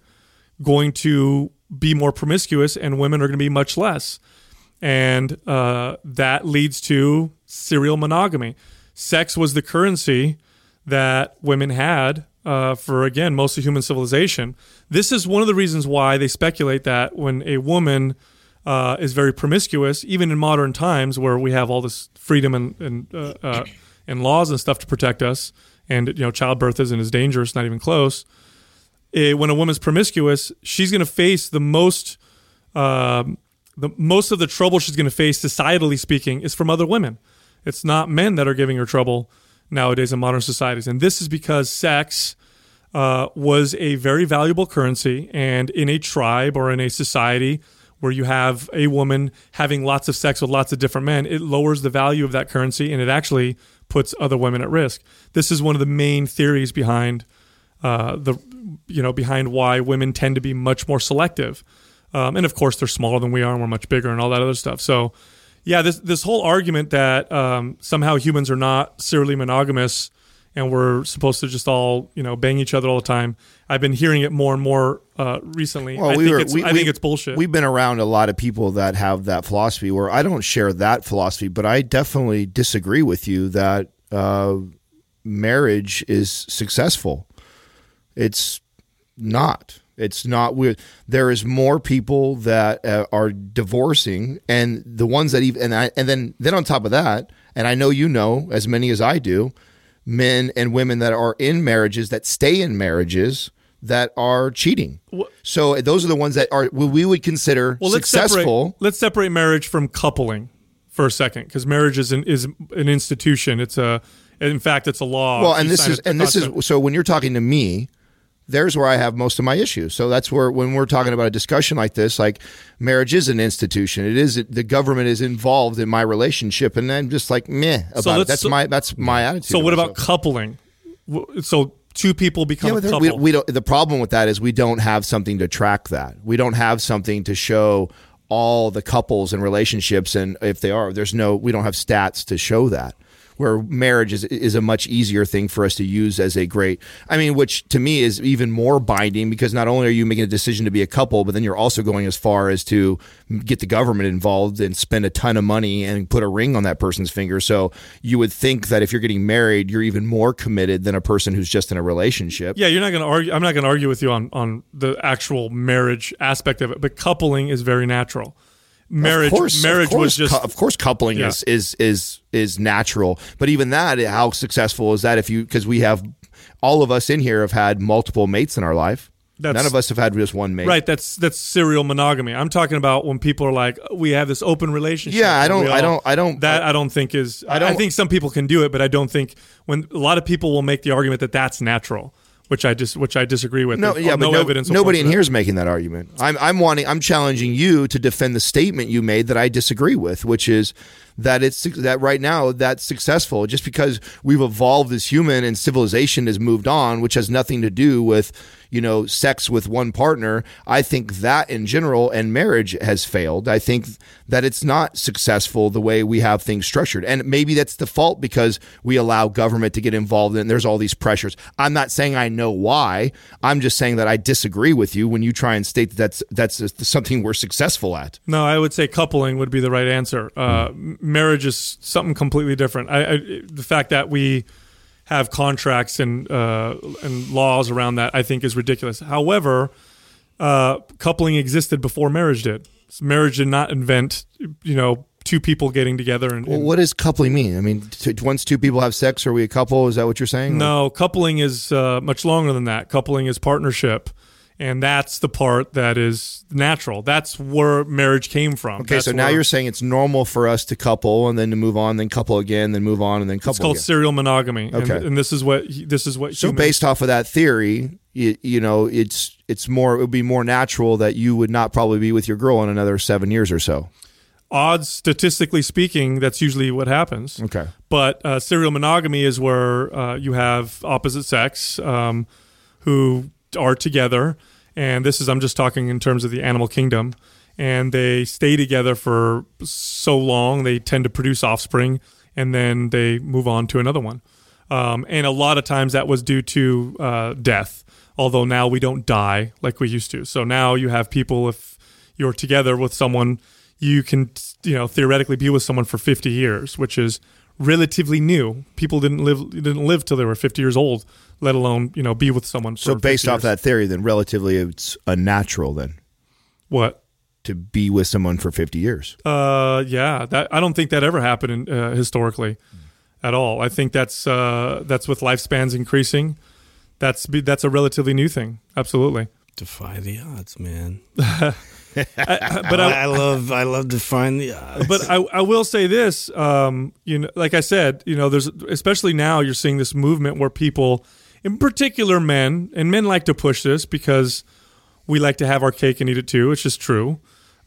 Speaker 2: going to be more promiscuous, and women are going to be much less, and uh, that leads to serial monogamy. Sex was the currency that women had uh, for again most of human civilization. This is one of the reasons why they speculate that when a woman uh, is very promiscuous, even in modern times where we have all this freedom and and, uh, uh and laws and stuff to protect us, and you know childbirth isn't as dangerous, not even close. It, when a woman's promiscuous, she's going to face the most. Um, the most of the trouble she's going to face, societally speaking, is from other women. It's not men that are giving her trouble nowadays in modern societies. And this is because sex uh, was a very valuable currency. And in a tribe or in a society where you have a woman having lots of sex with lots of different men, it lowers the value of that currency and it actually puts other women at risk. This is one of the main theories behind uh, the, you know, behind why women tend to be much more selective. Um, and of course, they're smaller than we are and we're much bigger and all that other stuff. So, yeah, this this whole argument that um, somehow humans are not serially monogamous and we're supposed to just all you know bang each other all the time. I've been hearing it more and more uh, recently. Well, I, we think, were, it's, we, I think it's bullshit.
Speaker 4: We've been around a lot of people that have that philosophy. Where I don't share that philosophy, but I definitely disagree with you that uh, marriage is successful. It's not. It's not weird. There is more people that uh, are divorcing, and the ones that even and I, and then then on top of that, and I know you know as many as I do, men and women that are in marriages that stay in marriages that are cheating. So those are the ones that are we would consider well, let's successful.
Speaker 2: Separate, let's separate marriage from coupling for a second because marriage is an is an institution. It's a in fact it's a law.
Speaker 4: Well, and this is and this is so when you're talking to me there's where I have most of my issues. So that's where when we're talking about a discussion like this, like marriage is an institution. It is the government is involved in my relationship, and I'm just like meh about so it. That's so, my that's my attitude.
Speaker 2: So what about coupling? So two people become yeah, a couple.
Speaker 4: We, we don't, the problem with that is we don't have something to track that. We don't have something to show all the couples and relationships, and if they are, there's no. We don't have stats to show that where marriage is is a much easier thing for us to use as a great. I mean, which to me is even more binding because not only are you making a decision to be a couple, but then you're also going as far as to get the government involved and spend a ton of money and put a ring on that person's finger. So you would think that if you're getting married, you're even more committed than a person who's just in a relationship.
Speaker 2: Yeah, you're not going to argue. I'm not going to argue with you on on the actual marriage aspect of it, but coupling is very natural marriage course, marriage
Speaker 4: course,
Speaker 2: was just
Speaker 4: of course coupling yeah. is is is is natural but even that how successful is that if you because we have all of us in here have had multiple mates in our life that's, None of us have had just one mate.
Speaker 2: Right. That's that's serial monogamy. I'm talking about when people are like, we have this open relationship.
Speaker 4: Yeah, I don't, all, I don't, I don't.
Speaker 2: That I, I don't think is. I, don't, I think some people can do it, but I don't think when a lot of people will make the argument that that's natural which I just which I disagree with.
Speaker 4: No, yeah, no, no evidence. Nobody in here is making that argument. I'm I'm wanting I'm challenging you to defend the statement you made that I disagree with, which is that it's that right now that's successful just because we've evolved as human and civilization has moved on, which has nothing to do with you know, sex with one partner, I think that in general and marriage has failed. I think that it's not successful the way we have things structured. And maybe that's the fault because we allow government to get involved and there's all these pressures. I'm not saying I know why. I'm just saying that I disagree with you when you try and state that that's that's something we're successful at.
Speaker 2: No, I would say coupling would be the right answer. Uh, mm. Marriage is something completely different. I, I, the fact that we have contracts and uh, and laws around that, I think is ridiculous. However, uh, coupling existed before marriage did. Marriage did not invent, you know, two people getting together and,
Speaker 4: Well, what does coupling mean? I mean, t- once two people have sex, are we a couple? Is that what you're saying?
Speaker 2: No, coupling is uh, much longer than that. Coupling is partnership, and that's the part that is natural. That's where marriage came from.
Speaker 4: Okay,
Speaker 2: That's
Speaker 4: so now you're saying it's normal for us to couple and then to move on, then couple again, then move on, and then couple.
Speaker 2: It's called
Speaker 4: again.
Speaker 2: serial monogamy.
Speaker 4: Okay.
Speaker 2: and, and this is what this is what.
Speaker 4: So
Speaker 2: humans-
Speaker 4: based off of that theory, you, you know, it's it's more it would be more natural that you would not probably be with your girl in another seven years or so.
Speaker 2: odds, statistically speaking, that's usually what happens.
Speaker 4: Okay.
Speaker 2: But uh, serial monogamy is where uh, you have opposite sex um, who are together, and this is I'm just talking in terms of the animal kingdom, and they stay together for so long they tend to produce offspring, and then they move on to another one. Um, and a lot of times that was due to uh, death. Although now we don't die like we used to. So now you have people if you're together with someone, you can you know theoretically be with someone for 50 years, which is relatively new. People didn't live didn't live till they were 50 years old, let alone you know be with someone. For
Speaker 4: So based
Speaker 2: 50
Speaker 4: off
Speaker 2: years.
Speaker 4: that theory, then relatively it's unnatural then
Speaker 2: what?
Speaker 4: to be with someone for 50 years.
Speaker 2: Uh, yeah, that I don't think that ever happened in, uh, historically at all. I think that's uh, that's with lifespans increasing. That's be- that's a relatively new thing. Absolutely.
Speaker 3: Defy the odds, man.
Speaker 2: But I,
Speaker 3: I love I love defying the odds.
Speaker 2: but I, I will say this, um, you know, like I said, you know, there's especially now you're seeing this movement where people, in particular men, and men like to push this because we like to have our cake and eat it too. It's just true.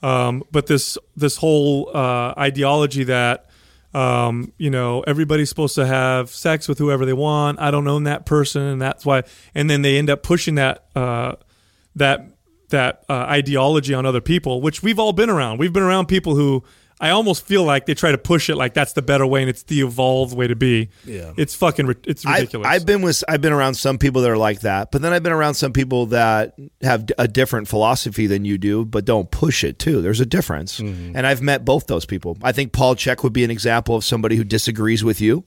Speaker 2: Um, but this this whole uh, ideology that um, you know everybody's supposed to have sex with whoever they want. I don't own that person, and that's why. And then they end up pushing that uh, that that uh, ideology on other people, which we've all been around. We've been around people who I almost feel like they try to push it like that's the better way and it's the evolved way to be.
Speaker 3: Yeah.
Speaker 2: it's fucking it's ridiculous.
Speaker 4: I've been with I've been around some people that are like that, but then I've been around some people that have a different philosophy than you do, but don't push it too. There's a difference,
Speaker 2: Mm-hmm.
Speaker 4: and I've met both those people. I think Paul Chek would be an example of somebody who disagrees with you,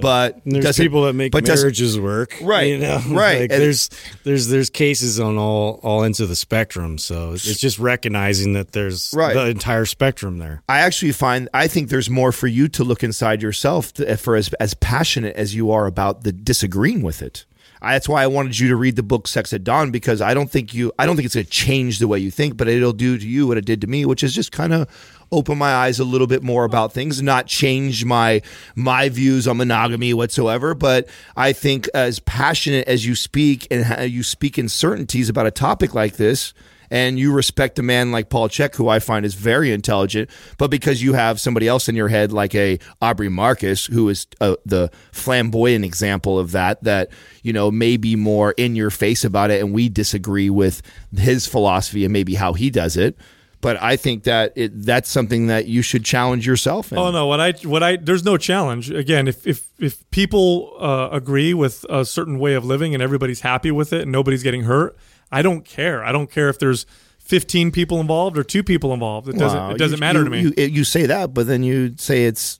Speaker 4: but
Speaker 3: And there's
Speaker 4: doesn't-
Speaker 3: people that make
Speaker 4: but doesn't-
Speaker 3: marriages work,
Speaker 4: Right,
Speaker 3: You know,
Speaker 4: right.
Speaker 3: Like there's there's there's cases on all all ends of the spectrum. So it's it's just recognizing that there's
Speaker 4: Right.
Speaker 3: the entire spectrum there.
Speaker 4: I actually find I think there's more for you to look inside yourself to, for as as passionate as you are about the disagreeing with it. I, that's why I wanted you to read the book Sex at Dawn because I don't think you I don't think it's going to change the way you think, but it'll do to you what it did to me, which is just kind of open my eyes a little bit more about things, not change my my views on monogamy whatsoever. But I think as passionate as you speak and you speak in certainties about a topic like this, and you respect a man like Paul Chek, who I find is very intelligent, but because you have somebody else in your head like a Aubrey Marcus, who is uh, the flamboyant example of that, that you know may be more in your face about it, and we disagree with his philosophy and maybe how he does it. But I think that it, that's something that you should challenge yourself in.
Speaker 2: Oh no! What I what I there's no challenge. Again, if if if people uh, agree with a certain way of living and everybody's happy with it and nobody's getting hurt, I don't care. I don't care if there's 15 people involved or two people involved. It doesn't
Speaker 4: Wow,
Speaker 2: it doesn't
Speaker 4: you-
Speaker 2: matter
Speaker 4: you-
Speaker 2: to me.
Speaker 4: You, you say that, but then you say it's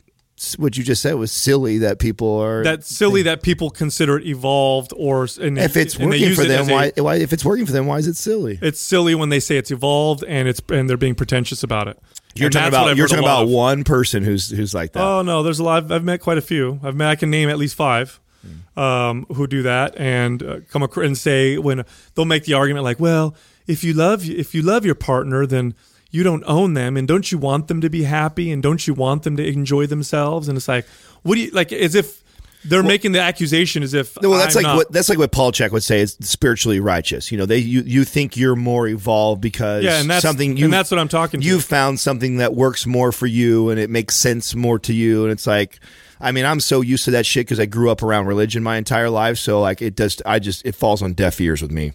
Speaker 4: what you just said was silly that people are
Speaker 2: That's silly that people consider it evolved or and
Speaker 4: if it's
Speaker 2: and they
Speaker 4: working
Speaker 2: use
Speaker 4: for
Speaker 2: it
Speaker 4: them,
Speaker 2: as a-
Speaker 4: why, why? If it's working for them, why is it silly?
Speaker 2: It's silly when they say it's evolved and it's and they're being pretentious about it.
Speaker 4: You're
Speaker 2: And
Speaker 4: talking about you're talking about
Speaker 2: of.
Speaker 4: one person who's who's like that.
Speaker 2: Oh no, there's a lot. I've, I've met quite a few. I've met. I can name at least five um, who do that and uh, come across and say when they'll make the argument like, well, if you love if you love your partner, then you don't own them, and don't you want them to be happy, and don't you want them to enjoy themselves? And it's like, what do you like? As if they're making the accusation as if
Speaker 4: well, that's
Speaker 2: I'm
Speaker 4: like
Speaker 2: not-
Speaker 4: what that's like what Paul Chek would say is spiritually righteous. You know, they you, you think you're more evolved because
Speaker 2: Yeah, and that's-
Speaker 4: something you
Speaker 2: and that's what I'm talking to.
Speaker 4: You've found something that works more for you and it makes sense more to you, and it's like. I mean, I'm so used to that shit because I grew up around religion my entire life. So like, it does. I just it falls on deaf ears with me.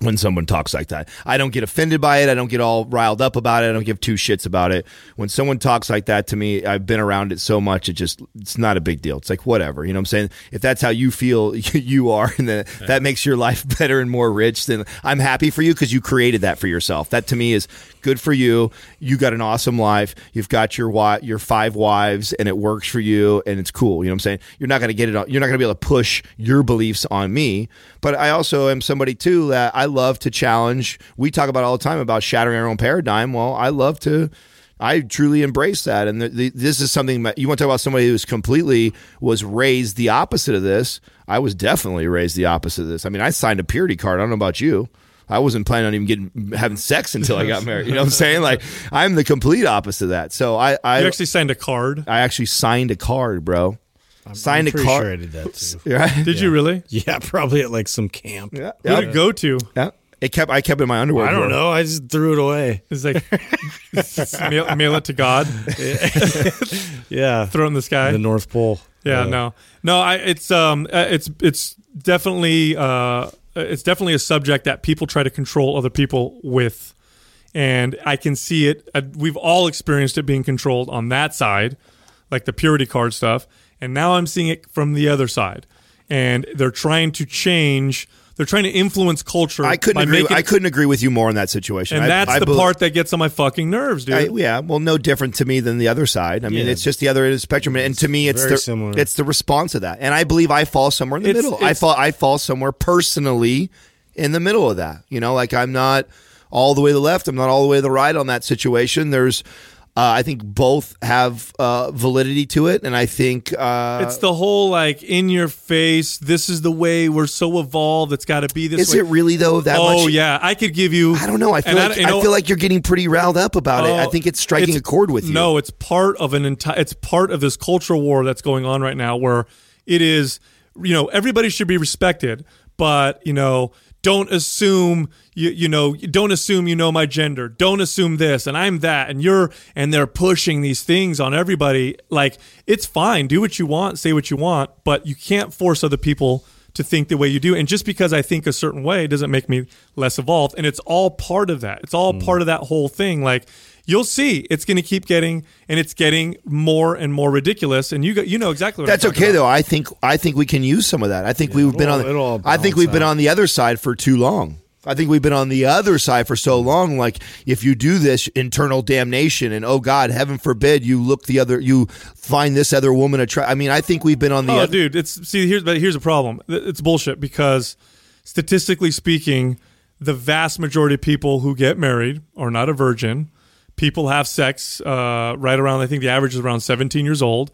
Speaker 4: When someone talks like that. I don't get offended by it. I don't get all riled up about it. I don't give two shits about it. When someone talks like that to me, I've been around it so much. It just, it's not a big deal. It's like, whatever. You know what I'm saying? If that's how you feel you are and that, that makes your life better and more rich, then I'm happy for you because you created that for yourself. That to me is good for you. You got an awesome life. You've got your your five wives and it works for you and it's cool. You know what I'm saying? You're not going to get it on, you're not going to be able to push your beliefs on me. But I also am somebody too that I love to challenge. We talk about all the time about shattering our own paradigm. Well, I love to. I truly embrace that, and the, the, this is something that you want to talk about somebody who's completely was raised the opposite of this. I was definitely raised the opposite of this. I mean, I signed a purity card. I don't know about you. I wasn't planning on even getting having sex until I got married. You know what I'm saying? Like I'm the complete opposite of that. So I, I
Speaker 2: You actually signed a card.
Speaker 4: I actually signed a card, bro. signed
Speaker 3: I'm
Speaker 4: a card.
Speaker 3: Sure I did that too.
Speaker 4: Right?
Speaker 2: Did you really?
Speaker 3: Yeah, probably at like some camp.
Speaker 4: Yeah.
Speaker 2: Who did go to?
Speaker 4: Yeah. It kept. I kept it in my underwear.
Speaker 3: I don't
Speaker 4: drawer.
Speaker 3: know. I just threw it away.
Speaker 2: It's like mail, mail it to God,
Speaker 3: Yeah,
Speaker 2: throw it in the sky.
Speaker 3: the North Pole.
Speaker 2: Yeah, no, no. I it's um uh, it's it's definitely uh it's definitely a subject that people try to control other people with, and I can see it. Uh, we've all experienced it being controlled on that side, like the purity card stuff, and now I'm seeing it from the other side, and they're trying to change. They're trying to influence culture.
Speaker 4: I couldn't
Speaker 2: by
Speaker 4: agree.
Speaker 2: making
Speaker 4: I couldn't agree with you more in that situation.
Speaker 2: and
Speaker 4: I-
Speaker 2: that's
Speaker 4: I
Speaker 2: the
Speaker 4: bel-
Speaker 2: part that gets on my fucking nerves, dude.
Speaker 4: I, yeah, well, no different to me than the other side. I mean,
Speaker 3: Yeah.
Speaker 4: it's just the other end of the spectrum, and to me, it's the
Speaker 3: similar.
Speaker 4: it's the response of that. And I believe I fall somewhere in the
Speaker 2: It's-
Speaker 4: middle. I
Speaker 2: it's-
Speaker 4: fall I fall somewhere personally in the middle of that. You know, like I'm not all the way to the left. I'm not all the way to the right on that situation. There's, uh, I think both have uh, validity to it, and I think uh,
Speaker 2: it's the whole like in your face. This is the way we're so evolved. It's got to be this
Speaker 4: is
Speaker 2: way.
Speaker 4: it really though that
Speaker 2: oh
Speaker 4: much?
Speaker 2: yeah, I could give you.
Speaker 4: I don't know. I feel like
Speaker 2: you
Speaker 4: I,
Speaker 2: know-
Speaker 4: feel like you're getting pretty riled up about it. I
Speaker 2: Oh,
Speaker 4: think it's striking a chord with you.
Speaker 2: No, it's part of an entire. It's part of this cultural war that's going on right now, where it is. You know, everybody should be respected, but you know, don't assume you you know don't assume you know my gender. Don't assume this, and I'm that, and you're, and they're pushing these things on everybody. Like it's fine, do what you want, say what you want, but you can't force other people to think the way you do. And just because I think a certain way doesn't make me less evolved. And it's all part of that. It's all mm. part of that whole thing. Like you'll see, it's going to keep getting, and it's getting more and more ridiculous. And you got, you know exactly what
Speaker 4: That's
Speaker 2: I'm
Speaker 4: okay
Speaker 2: about.
Speaker 4: though. I think I think we can use some of that. I think we've been on.
Speaker 3: it'll- it'll
Speaker 4: I think we've
Speaker 3: balance
Speaker 4: been on the other side for too long. I think we've been on the other side for so long. Like if you do this, internal damnation, and oh God, heaven forbid you look the other, you find this other woman attractive. I mean, I think we've been on the.
Speaker 2: Oh,
Speaker 4: other,
Speaker 2: dude, it's see here's but here's a problem. It's bullshit because statistically speaking, the vast majority of people who get married are not a virgin. People have sex uh, right around. I think the average is around 17 years old.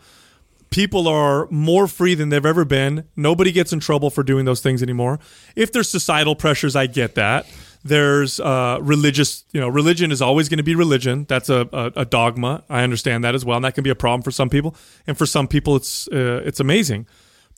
Speaker 2: People are more free than they've ever been. Nobody gets in trouble for doing those things anymore. If there's societal pressures, I get that. There's uh, religious, you know, religion is always going to be religion. That's a, a, a dogma. I understand that as well, and that can be a problem for some people. And for some people, it's uh, it's amazing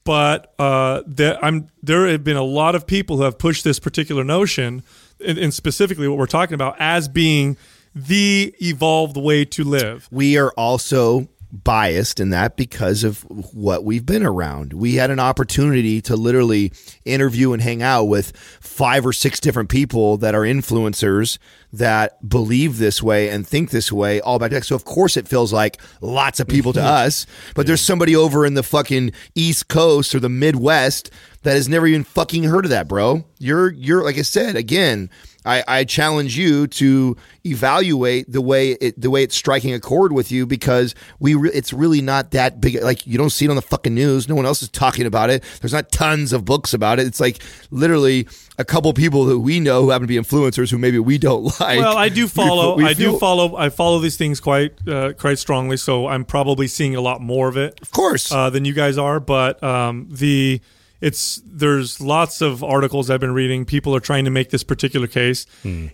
Speaker 2: but uh, there, I'm, there have been a lot of people who have pushed this particular notion, and, and specifically what we're talking about, as being the evolved way to live.
Speaker 4: we are also biased in that because of what we've been around. We had an opportunity to literally interview and hang out with five or six different people that are influencers that believe this way and think this way all back. So of course it feels like lots of people to us, but there's somebody over in the fucking East Coast or the Midwest that has never even fucking heard of that, bro. You're you're like I said again. I, I challenge you to evaluate the way it the way it's striking a chord with you because we re- it's really not that big. Like you don't see it on the fucking news. No one else is talking about it. There's not tons of books about it. It's like literally a couple people that we know who happen to be influencers who maybe we don't like.
Speaker 2: Well, I do follow.
Speaker 4: we
Speaker 2: I do follow. I follow these things quite uh, quite strongly. So I'm probably seeing a lot more of it
Speaker 4: Of course,
Speaker 2: uh, than you guys are. But um, the it's there's lots of articles I've been reading. People are trying to make this particular case.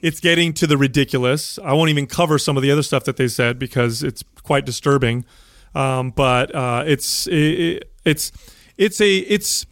Speaker 2: It's getting to the ridiculous. I won't even cover some of the other stuff that they said because it's quite disturbing. Um, but uh, it's it, it's it's a it's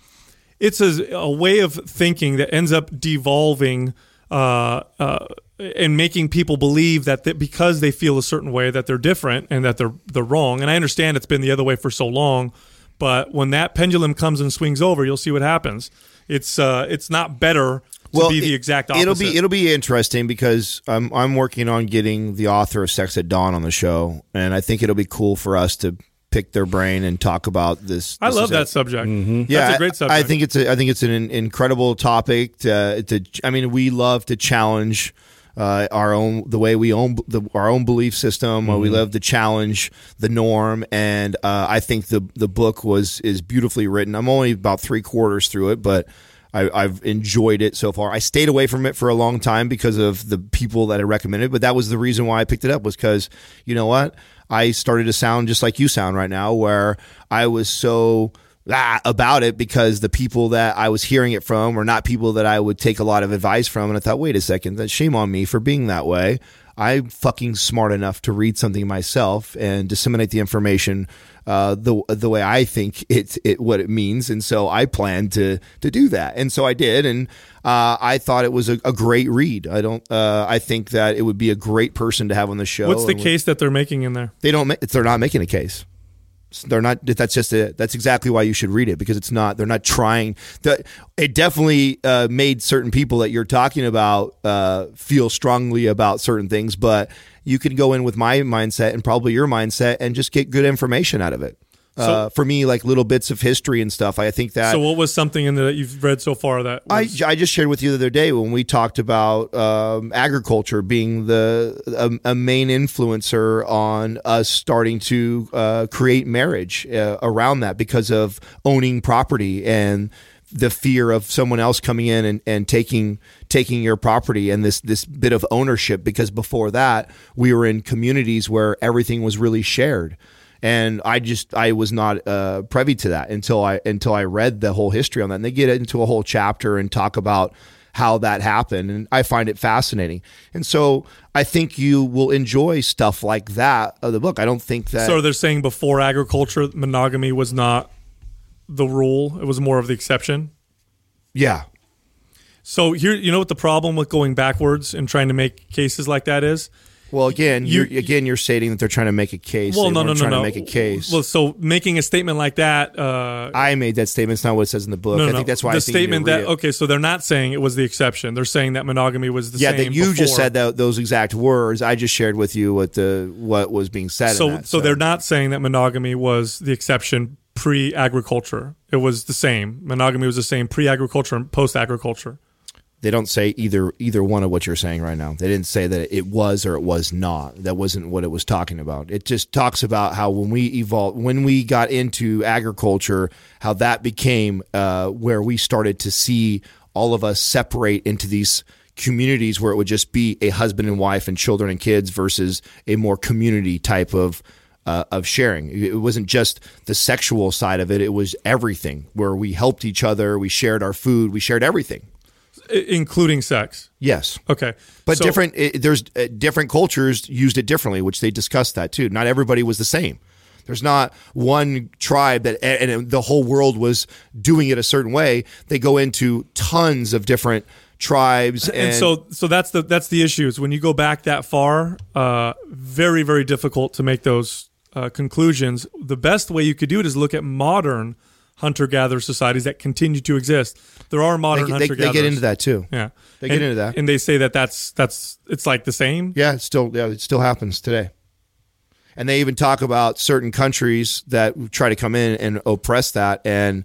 Speaker 2: it's a, a way of thinking that ends up devolving uh, uh, and making people believe that, that because they feel a certain way that they're different and that they're they're wrong. And I understand it's been the other way for so long, but when that pendulum comes and swings over, you'll see what happens. It's uh, it's not better to be the exact opposite.
Speaker 4: It'll be it'll be interesting because I'm I'm working on getting the author of Sex at Dawn on the show, and I think it'll be cool for us to pick their brain and talk about this.
Speaker 2: I love that
Speaker 4: a-
Speaker 2: subject.
Speaker 4: Yeah,
Speaker 2: That's a great
Speaker 4: I-
Speaker 2: subject.
Speaker 4: I think it's a, I think it's an incredible topic. To, to I mean, we love to challenge uh, our own the way we own the, our own belief system. or We love to challenge the norm, and uh, I think the the book was is beautifully written. I'm only about three quarters through it, but. I, I've enjoyed it so far. I stayed away from it for a long time because of the people that I recommended, but that was the reason why I picked it up was because you know what? I started to sound just like you sound right now, where I was so ah, about it because the people that I was hearing it from were not people that I would take a lot of advice from. And I thought, wait a second, that shame on me for being that way. I'm fucking smart enough to read something myself and disseminate the information uh, the the way I think it it what it means, and so I planned to to do that, and so I did, and uh, I thought it was a, a great read. I don't. Uh, I think that it would be a great person to have on the show.
Speaker 2: What's the case that they're making in there?
Speaker 4: They don't. ma- They're not making a case. They're not. That's just a, That's exactly why you should read it because it's not. They're not trying. The, it definitely uh, made certain people that you're talking about uh, feel strongly about certain things, but you can go in with my mindset and probably your mindset and just get good information out of it. Uh, for me, like little bits of history and stuff. I think that
Speaker 2: So, what was something in there that you've read so far that
Speaker 4: I, I just shared with you the other day when we talked about um, agriculture being the a, a main influencer on us starting to uh, create marriage uh, around that because of owning property and the fear of someone else coming in and, and taking taking your property and this this bit of ownership because before that we were in communities where everything was really shared and I just I was not uh, privy to that until I until I read the whole history on that. And they get into a whole chapter and talk about how that happened, and I find it fascinating. And so I think you will enjoy stuff like that of the book. I don't think that
Speaker 2: so they're saying before agriculture, monogamy was not the rule; it was more of the exception.
Speaker 4: yeah
Speaker 2: So here, you know what the problem with going backwards and trying to make cases like that is?
Speaker 4: Well, again,
Speaker 2: You-
Speaker 4: are again you're stating that they're trying to make a case.
Speaker 2: Well,
Speaker 4: They
Speaker 2: no, no, no,
Speaker 4: trying
Speaker 2: no.
Speaker 4: to make a case.
Speaker 2: Well, so making a statement like that. Uh,
Speaker 4: I made that statement. It's not what it says in the book.
Speaker 2: no,
Speaker 4: I
Speaker 2: no,
Speaker 4: think that's why
Speaker 2: the
Speaker 4: I
Speaker 2: statement that okay, so they're not saying it was the exception. They're saying that monogamy was the same.
Speaker 4: Yeah,
Speaker 2: same.
Speaker 4: that you just said that those exact words. I just shared with you what the what was being said. in
Speaker 2: So,
Speaker 4: that,
Speaker 2: so they're not saying that monogamy was the exception pre-agriculture. It was the same. Monogamy was the same pre-agriculture and post-agriculture.
Speaker 4: They don't say either either one of what you're saying right now. They didn't say that it was or it was not. That wasn't what it was talking about. It just talks about how when we evolved, when we got into agriculture, how that became uh, where we started to see all of us separate into these communities where it would just be a husband and wife and children and kids versus a more community type of uh, of sharing. It wasn't just the sexual side of it; it was everything. Where we helped each other, we shared our food, we shared everything.
Speaker 2: Including sex.
Speaker 4: Yes.
Speaker 2: Okay,
Speaker 4: But
Speaker 2: So-
Speaker 4: different, it, there's uh, different cultures used it differently, which they discussed that too. Not everybody was the same. There's not one tribe that, and and the whole world was doing it a certain way. They go into tons of different tribes, and,
Speaker 2: and so so that's the that's the issue is when you go back that far uh, very very difficult to make those uh, conclusions the best way you could do it is look at modern hunter-gatherer societies that continue to exist there are modern
Speaker 4: they,
Speaker 2: hunter-gatherers
Speaker 4: they get into that too.
Speaker 2: yeah
Speaker 4: They get into that.
Speaker 2: and they say that that's that's it's like the same
Speaker 4: Yeah, it still, yeah, it still happens today. And they even talk about certain countries that try to come in and oppress that, and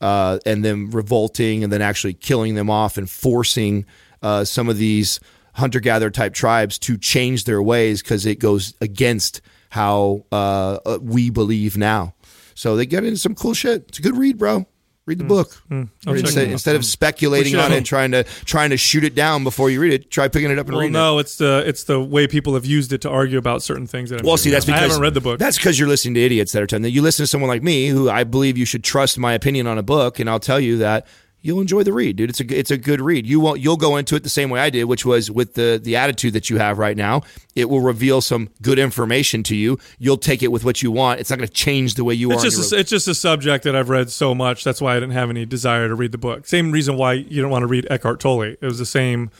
Speaker 4: uh, and then revolting, and then actually killing them off and forcing uh, some of these hunter gatherer type tribes to change their ways because it goes against how uh, uh, we believe now. So they get into some cool shit. It's a good read, bro. Read the book.
Speaker 2: Hmm.
Speaker 4: Instead, instead of speculating on it, and trying to trying to shoot it down before you read it, try picking it up and
Speaker 2: well
Speaker 4: reading it.
Speaker 2: no it's the it's the way people have used it to argue about certain things that I'm
Speaker 4: Well, see, that's because
Speaker 2: I haven't read the book
Speaker 4: That's because you're listening to idiots that are telling you. You listen to someone like me, who I believe you should trust my opinion on a book, and I'll tell you that you'll enjoy the read, dude. It's a it's a good read. You won't you'll go into it the same way I did, which was with the the attitude that you have right now. It will reveal some good information to you. You'll take it with what you want. It's not going to change the way you
Speaker 2: It's
Speaker 4: are.
Speaker 2: just a, it's just a subject that I've read so much. That's why I didn't have any desire to read the book. Same reason why you don't want to read Eckhart Tolle. It was the same,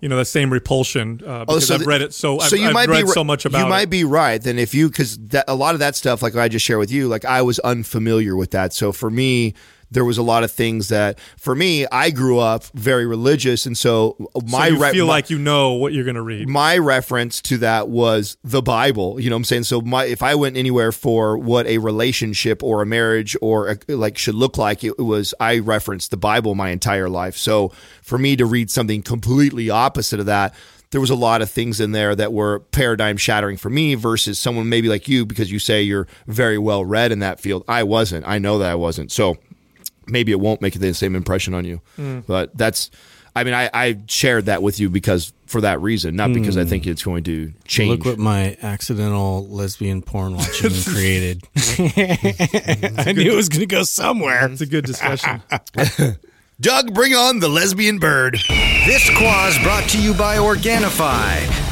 Speaker 2: you know, the same repulsion uh, because
Speaker 4: so
Speaker 2: I've read it so. I've,
Speaker 4: so you
Speaker 2: I've
Speaker 4: might
Speaker 2: read
Speaker 4: be
Speaker 2: so much about
Speaker 4: you might
Speaker 2: it.
Speaker 4: be right then if you because a lot of that stuff like I just share with you like I was unfamiliar with that so for me there was a lot of things that for me, I grew up very religious, and so my
Speaker 2: so you
Speaker 4: re-
Speaker 2: feel
Speaker 4: my-
Speaker 2: like you know what you're going to read.
Speaker 4: my reference to that was the Bible. You know what I'm saying? So my if I went anywhere for what a relationship or a marriage or a, like should look like, it was I referenced the Bible my entire life. So for me to read something completely opposite of that, there was a lot of things in there that were paradigm shattering for me versus someone maybe like you because you say you're very well read in that field. I wasn't. I know that I wasn't. So maybe it won't make the same impression on you. Mm. But that's, I mean, I, I shared that with you because for that reason, not because I mm. think it's going to change.
Speaker 3: Look what my accidental lesbian porn watching created. I knew it was going to go somewhere.
Speaker 2: It's a good discussion.
Speaker 4: Doug, bring on the lesbian bird.
Speaker 5: This Quah's brought to you by Organifi.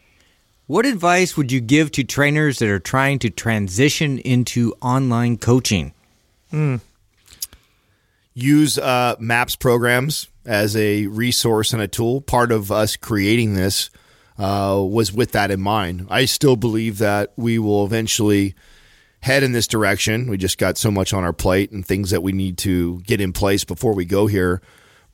Speaker 6: What advice would you give to trainers that are trying to transition into online coaching?
Speaker 4: use uh, MAPS programs as a resource and a tool. Part of us creating this uh, was with that in mind. I still believe that we will eventually head in this direction. We just got so much on our plate and things that we need to get in place before we go here.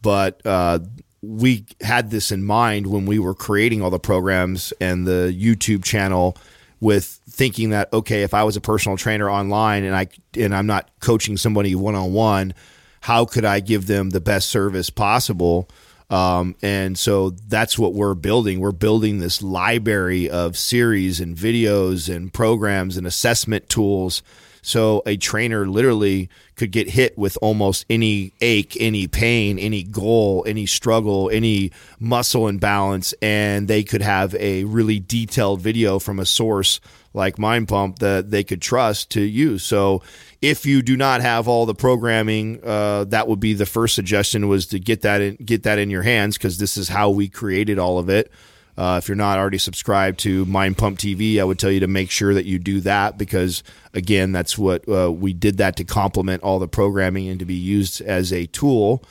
Speaker 4: But uh, we had this in mind when we were creating all the programs and the YouTube channel with thinking that okay, if I was a personal trainer online and I and I'm not coaching somebody one on one, how could I give them the best service possible? Um, and so that's what we're building. We're building this library of series and videos and programs and assessment tools. So a trainer literally could get hit with almost any ache, any pain, any goal, any struggle, any muscle imbalance, and they could have a really detailed video from a source like Mind Pump that they could trust to use. So if you do not have all the programming, uh, that would be the first suggestion was to get that in, get that in your hands because this is how we created all of it. Uh, if you're not already subscribed to Mind Pump TV, I would tell you to make sure that you do that because, again, that's what uh, we did that to complement all the programming and to be used as a tool.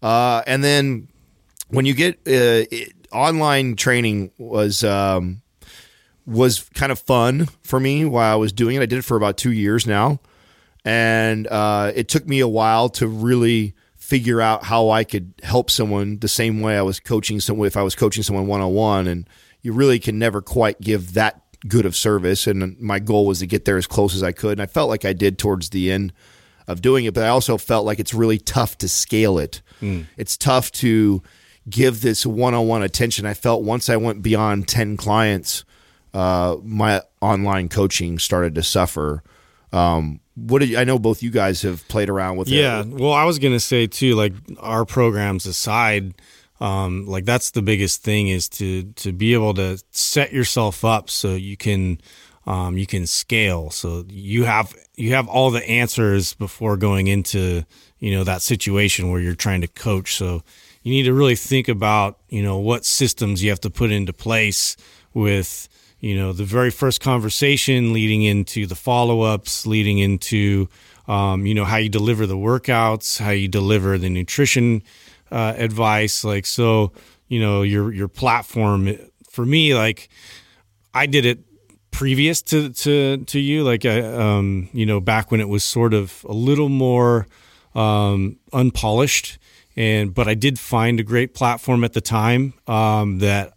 Speaker 4: Uh, and then when you get uh, it, online training was um, was kind of fun for me while I was doing it. I did it for about two years now, and uh, it took me a while to really figure out how I could help someone the same way I was coaching someone if I was coaching someone one on one and you really can never quite give that good of service and my goal was to get there as close as I could and I felt like I did towards the end of doing it but I also felt like it's really tough to scale it. It's tough to give this one-on-one attention. I felt once I went beyond 10 clients uh, my online coaching started to suffer. Um, what you, I know? Both you guys have played around with
Speaker 3: Yeah.
Speaker 4: it.
Speaker 3: Well, I was to say too, like our programs aside, um, like that's the biggest thing is to to be able to set yourself up so you can um, you can scale. So you have you have all the answers before going into you know that situation where you're trying to coach. So you need to really think about you know what systems you have to put into place with you know the very first conversation leading into the follow-ups leading into um, you know how you deliver the workouts how you deliver the nutrition uh, advice. Like so you know your your platform for me like i did it previous to to to you. Like I, um you know back when it was sort of a little more um unpolished and but i did find a great platform at the time um that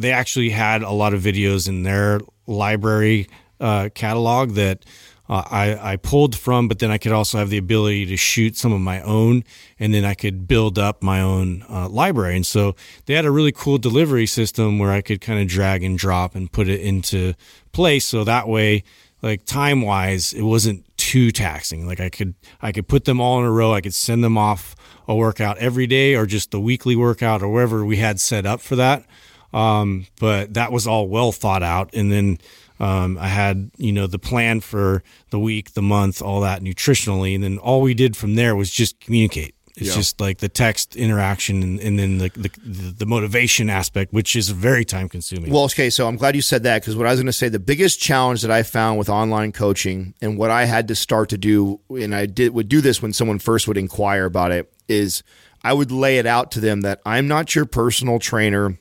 Speaker 3: they actually had a lot of videos in their library uh, catalog that uh, I, I pulled from, but then I could also have the ability to shoot some of my own, and then I could build up my own uh, library. And so they had a really cool delivery system where I could kind of drag and drop and put it into place. So that way, like time wise, it wasn't too taxing. Like I could I could put them all in a row. I could send them off a workout every day or just the weekly workout or wherever we had set up for that. Um, but that was all well thought out. And then um, I had, you know, the plan for the week, the month, all that nutritionally. And then all we did from there was just communicate. It's
Speaker 4: Yeah.
Speaker 3: just like the text interaction and, and then the, the the motivation aspect, which is very time consuming.
Speaker 4: Well, okay, so I'm glad you said that because what I was going to say, the biggest challenge that I found with online coaching and what I had to start to do, and I did would do this when someone first would inquire about it, is I would lay it out to them that I'm not your personal trainer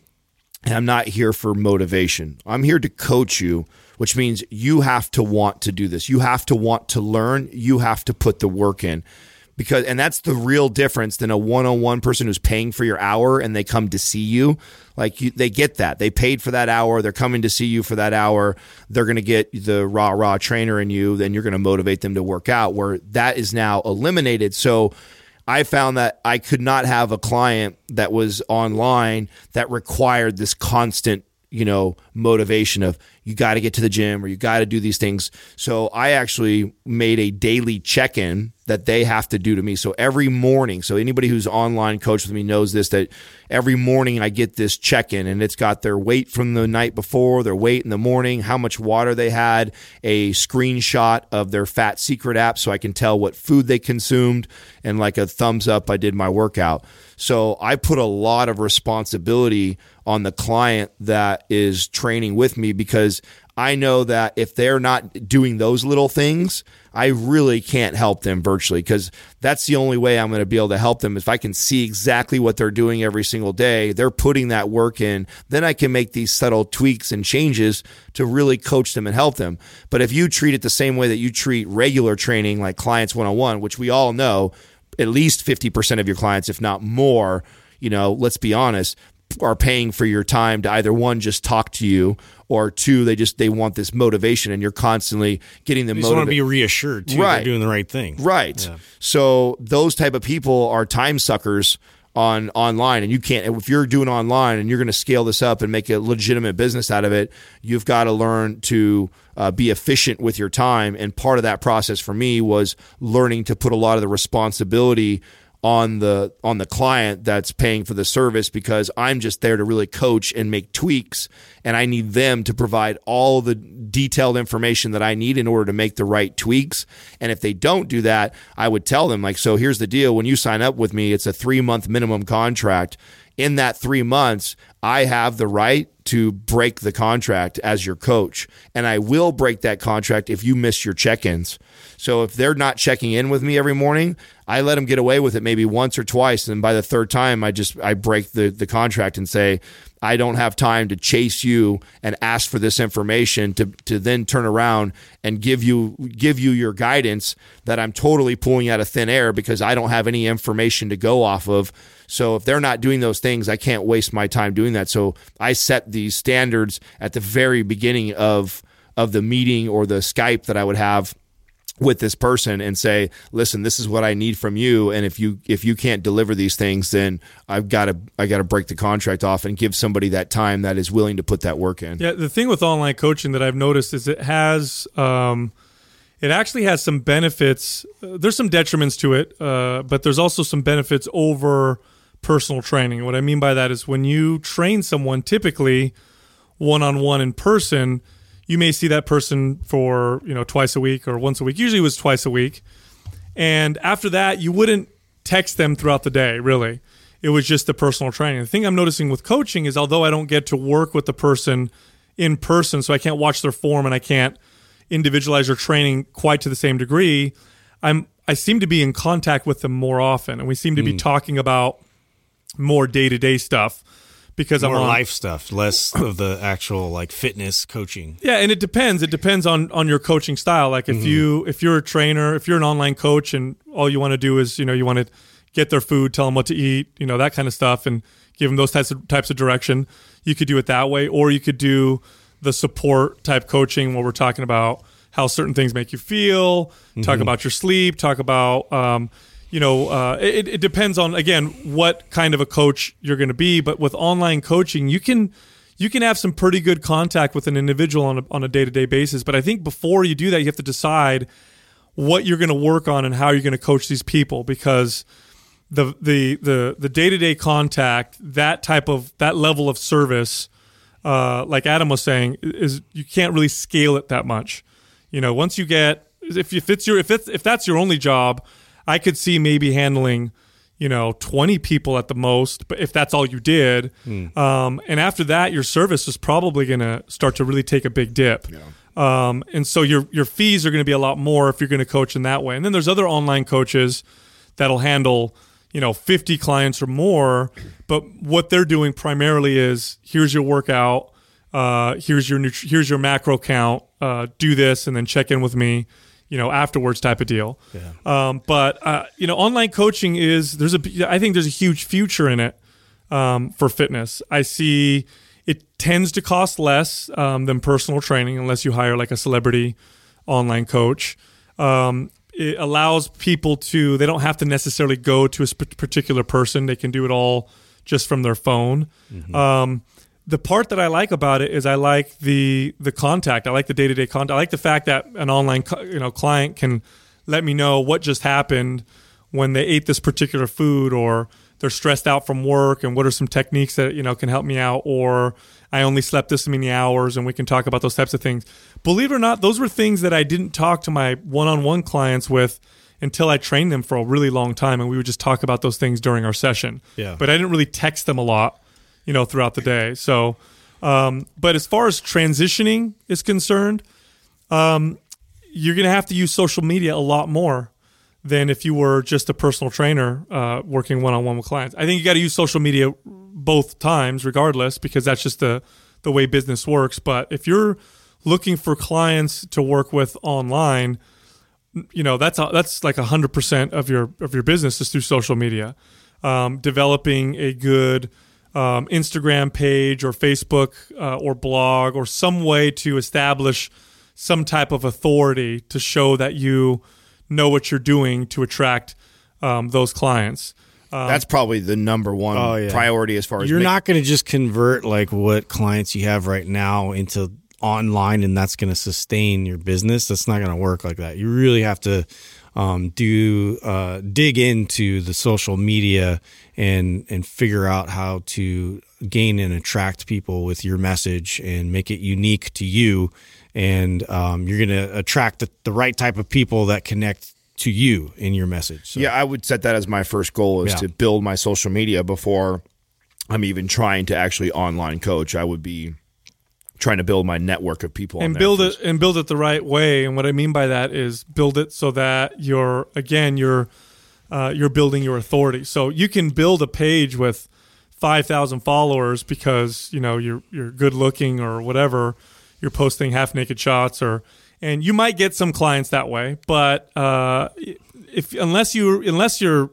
Speaker 4: and I'm not here for motivation. I'm here to coach you, which means you have to want to do this. You have to want to learn. You have to put the work in. Because and that's the real difference than a one-on-one person who's paying for your hour and they come to see you. Like you, they get that. They paid for that hour. They're coming to see you for that hour. They're going to get the raw raw trainer in you, then you're going to motivate them to work out where that is now eliminated. So I found that I could not have a client that was online that required this constant, you know, motivation of you got to get to the gym or you got to do these things. So I actually made a daily check in that they have to do to me. So every morning, so anybody who's online coach with me knows this that every morning I get this check in and it's got their weight from the night before, their weight in the morning, how much water they had, a screenshot of their Fat Secret app so I can tell what food they consumed, and like a thumbs up, I did my workout. So I put a lot of responsibility on the client that is training with me because I know that if they're not doing those little things, I really can't help them virtually because that's the only way I'm going to be able to help them. If I can see exactly what they're doing every single day, they're putting that work in, then I can make these subtle tweaks and changes to really coach them and help them. But if you treat it the same way that you treat regular training, like clients one on one, which we all know, at least 50% of your clients, if not more, you know, let's be honest, are paying for your time to either one just talk to you or two they just they want this motivation and you're constantly getting them
Speaker 3: you just want to be reassured too.
Speaker 4: Right.
Speaker 3: Doing the right thing.
Speaker 4: Right. So those type of people are time suckers on online. And you can't if you're doing online and you're going to scale this up and make a legitimate business out of it you've got to learn to uh, be efficient with your time. And part of that process for me was learning to put a lot of the responsibility on the on the client that's paying for the service because I'm just there to really coach and make tweaks. And I need them to provide all the detailed information that I need in order to make the right tweaks. And if they don't do that I would tell them like so here's the deal. When you sign up with me it's a 3 month minimum contract. In that 3 months I have the right to break the contract as your coach. And I will break that contract if you miss your check-ins so if they're not checking in with me every morning, I let them get away with it maybe once or twice, and by the third time, I just I break the the contract and say I don't have time to chase you and ask for this information to to then turn around and give you give you your guidance that I'm totally pulling out of thin air because I don't have any information to go off of. So if they're not doing those things, I can't waste my time doing that. So I set these standards at the very beginning of of the meeting or the Skype that I would have with this person and say listen this is what i need from you and if you if you can't deliver these things then i've got to i got to break the contract off and give somebody that time that is willing to put that work in
Speaker 2: Yeah, the thing with online coaching that I've noticed is it has, um, it actually has some benefits. There's some detriments to it, uh, but there's also some benefits over personal training. What I mean by that is when you train someone, typically one on one in person, you may see that person for you know twice a week or once a week. Usually, it was twice a week, and after that, you wouldn't text them throughout the day. Really, it was just the personal training. The thing I'm noticing with coaching is although I don't get to work with the person in person, so I can't watch their form and I can't individualize their training quite to the same degree. I'm I seem to be in contact with them more often, and we seem to be hmm. talking about more day to day stuff because
Speaker 3: More
Speaker 2: I'm on
Speaker 3: life stuff, less of the actual like fitness coaching.
Speaker 2: Yeah, and it depends. It depends on on your coaching style. Like if you if you're a trainer, if you're an online coach, and all you want to do is you know you want to get their food, tell them what to eat, you know that kind of stuff, and give them those types of types of direction. You could do it that way, or you could do the support type coaching where we're talking about how certain things make you feel, talk about your sleep, talk about um, you know, uh, it, it depends on again what kind of a coach you're going to be. But with online coaching, you can you can have some pretty good contact with an individual on a, on a day to day basis. But I think before you do that, you have to decide what you're going to work on and how you're going to coach these people because the the the the day to day contact that type of that level of service, uh, like Adam was saying, is you can't really scale it that much. You know, once you get if if it's your if it's if that's your only job, I could see maybe handling you know 20 people at the most but if that's all you did um, and after that your service is probably going to start to really take a big dip. Um, and so your your fees are going to be a lot more if you're going to coach in that way. And then there's other online coaches that'll handle you know 50 clients or more but what they're doing primarily is here's your workout uh, here's your nutri- here's your macro count uh, do this and then check in with me you know afterwards type of deal. Um, but uh, you know online coaching is there's a i think there's a huge future in it um, for fitness. I see it tends to cost less um, than personal training unless you hire like a celebrity online coach. Um, it allows people to they don't have to necessarily go to a sp- particular person. They can do it all just from their phone. Um, the part that I like about it is I like the the contact. I like the day to day contact. I like the fact that an online you know client can let me know what just happened when they ate this particular food, or they're stressed out from work, and what are some techniques that you know can help me out, or I only slept this many hours, and we can talk about those types of things. Believe it or not, those were things that I didn't talk to my one on one clients with until I trained them for a really long time, and we would just talk about those things during our session.
Speaker 3: Yeah.
Speaker 2: but I didn't really text them a lot you know, throughout the day. So, um, but as far as transitioning is concerned, um, you're going to have to use social media a lot more than if you were just a personal trainer uh, working one on one with clients. I think you got to use social media both times, regardless, because that's just the the way business works. But if you're looking for clients to work with online, you know that's that's like hundred percent of your of your business is through social media. Um, developing a good um, Instagram page or Facebook uh, or blog or some way to establish some type of authority to show that you know what you're doing to attract um, those clients.
Speaker 4: That's probably the number one
Speaker 3: Oh, yeah.
Speaker 4: priority as far as
Speaker 3: You're
Speaker 4: ma-
Speaker 3: not going to just convert like what clients you have right now into online and that's going to sustain your business. That's not going to work like that. You really have to um, do uh, dig into the social media and and figure out how to gain and attract people with your message and make it unique to you. And um, you're going to attract the, the right type of people that connect to you in your message. So,
Speaker 4: Yeah, I would set that as my first goal is
Speaker 3: Yeah.
Speaker 4: to build my social media before I'm even trying to actually online coach. I would be trying to build my network of people
Speaker 2: and build
Speaker 4: first.
Speaker 2: it and build it the right way. And what I mean by that is build it so that you're again you're uh, you're building your authority. So you can build a page with five thousand followers because you know you're you're good looking or whatever. You're posting half naked shots or and you might get some clients that way. But uh, if unless you unless you're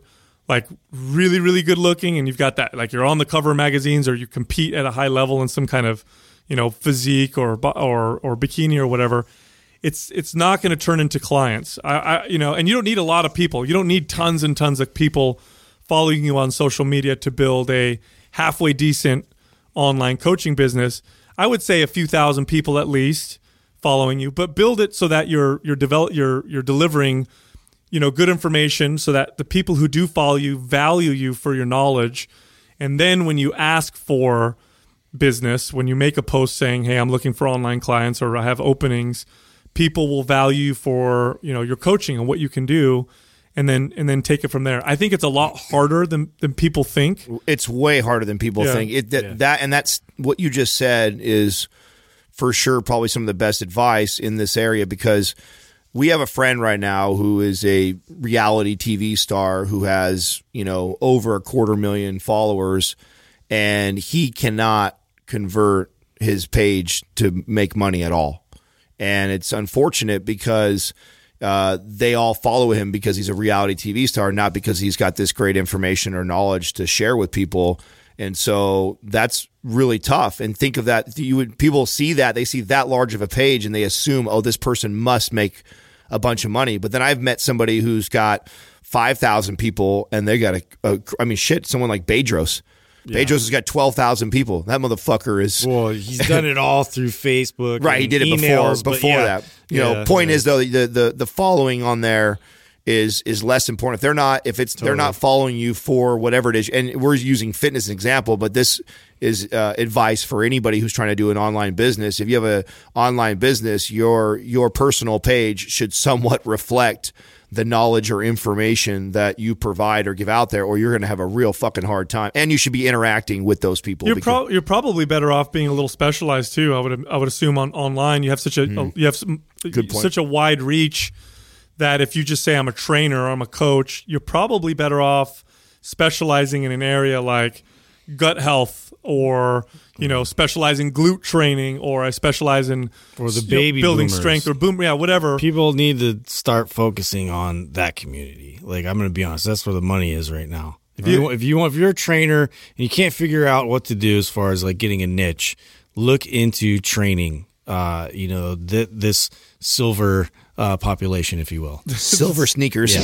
Speaker 2: like really really good looking and you've got that like you're on the cover of magazines or you compete at a high level in some kind of you know physique or or or bikini or whatever it's it's not going to turn into clients. I, I you know and you don't need a lot of people. You don't need tons and tons of people following you on social media to build a halfway decent online coaching business. I would say a few thousand people at least following you but build it so that you're you're develop you're you're delivering you know good information so that the people who do follow you value you for your knowledge. And then when you ask for business when you make a post saying hey i'm looking for online clients or i have openings people will value you for you know your coaching and what you can do and then and then take it from there i think it's a lot harder than than people think
Speaker 4: it's way harder than people
Speaker 2: Yeah.
Speaker 4: think. It that, that and that's what you just said is for sure probably some of the best advice in this area because we have a friend right now who is a reality TV star who has, you know, over a quarter million followers and he cannot convert his page to make money at all. And it's unfortunate because uh, they all follow him because he's a reality TV star, not because he's got this great information or knowledge to share with people. And so that's really tough. And think of that. You would people see that they see that large of a page and they assume, oh, this person must make a bunch of money. But then I've met somebody who's got five thousand people and they got a, a. I mean, shit. Someone like Bedros. Bedros has got twelve thousand people. That motherfucker is
Speaker 3: Well, he's done it all through Facebook.
Speaker 4: Right, he did it
Speaker 3: emails,
Speaker 4: before before
Speaker 3: yeah.
Speaker 4: that. You know, point
Speaker 3: yeah.
Speaker 4: is though the, the the following on there is is less important. If they're not if it's they're not following you for whatever it is, and we're using fitness as an example, but this is uh, advice for anybody who's trying to do an online business. If you have a online business, your your personal page should somewhat reflect the knowledge or information that you provide or give out there, or you're going to have a real fucking hard time. And you should be interacting with those people.
Speaker 2: You're,
Speaker 4: because-
Speaker 2: pro- you're probably better off being a little specialized too. I would I would assume on online you have such a you have some,
Speaker 4: Hmm.
Speaker 2: Such a wide reach that if you just say I'm a trainer or I'm a coach, you're probably better off specializing in an area like gut health or you know specializing glute training or I specialize in
Speaker 3: Or the
Speaker 2: you know,
Speaker 3: baby
Speaker 2: building
Speaker 3: boomers.
Speaker 2: strength or boom yeah whatever.
Speaker 3: People need to start focusing on that community. Like I'm going to be honest, that's where the money is right now. If you if you want if you're a trainer and you can't figure out what to do as far as like getting a niche, look into training. Uh, you know th- this silver uh, population, if you will.
Speaker 4: Silver sneakers.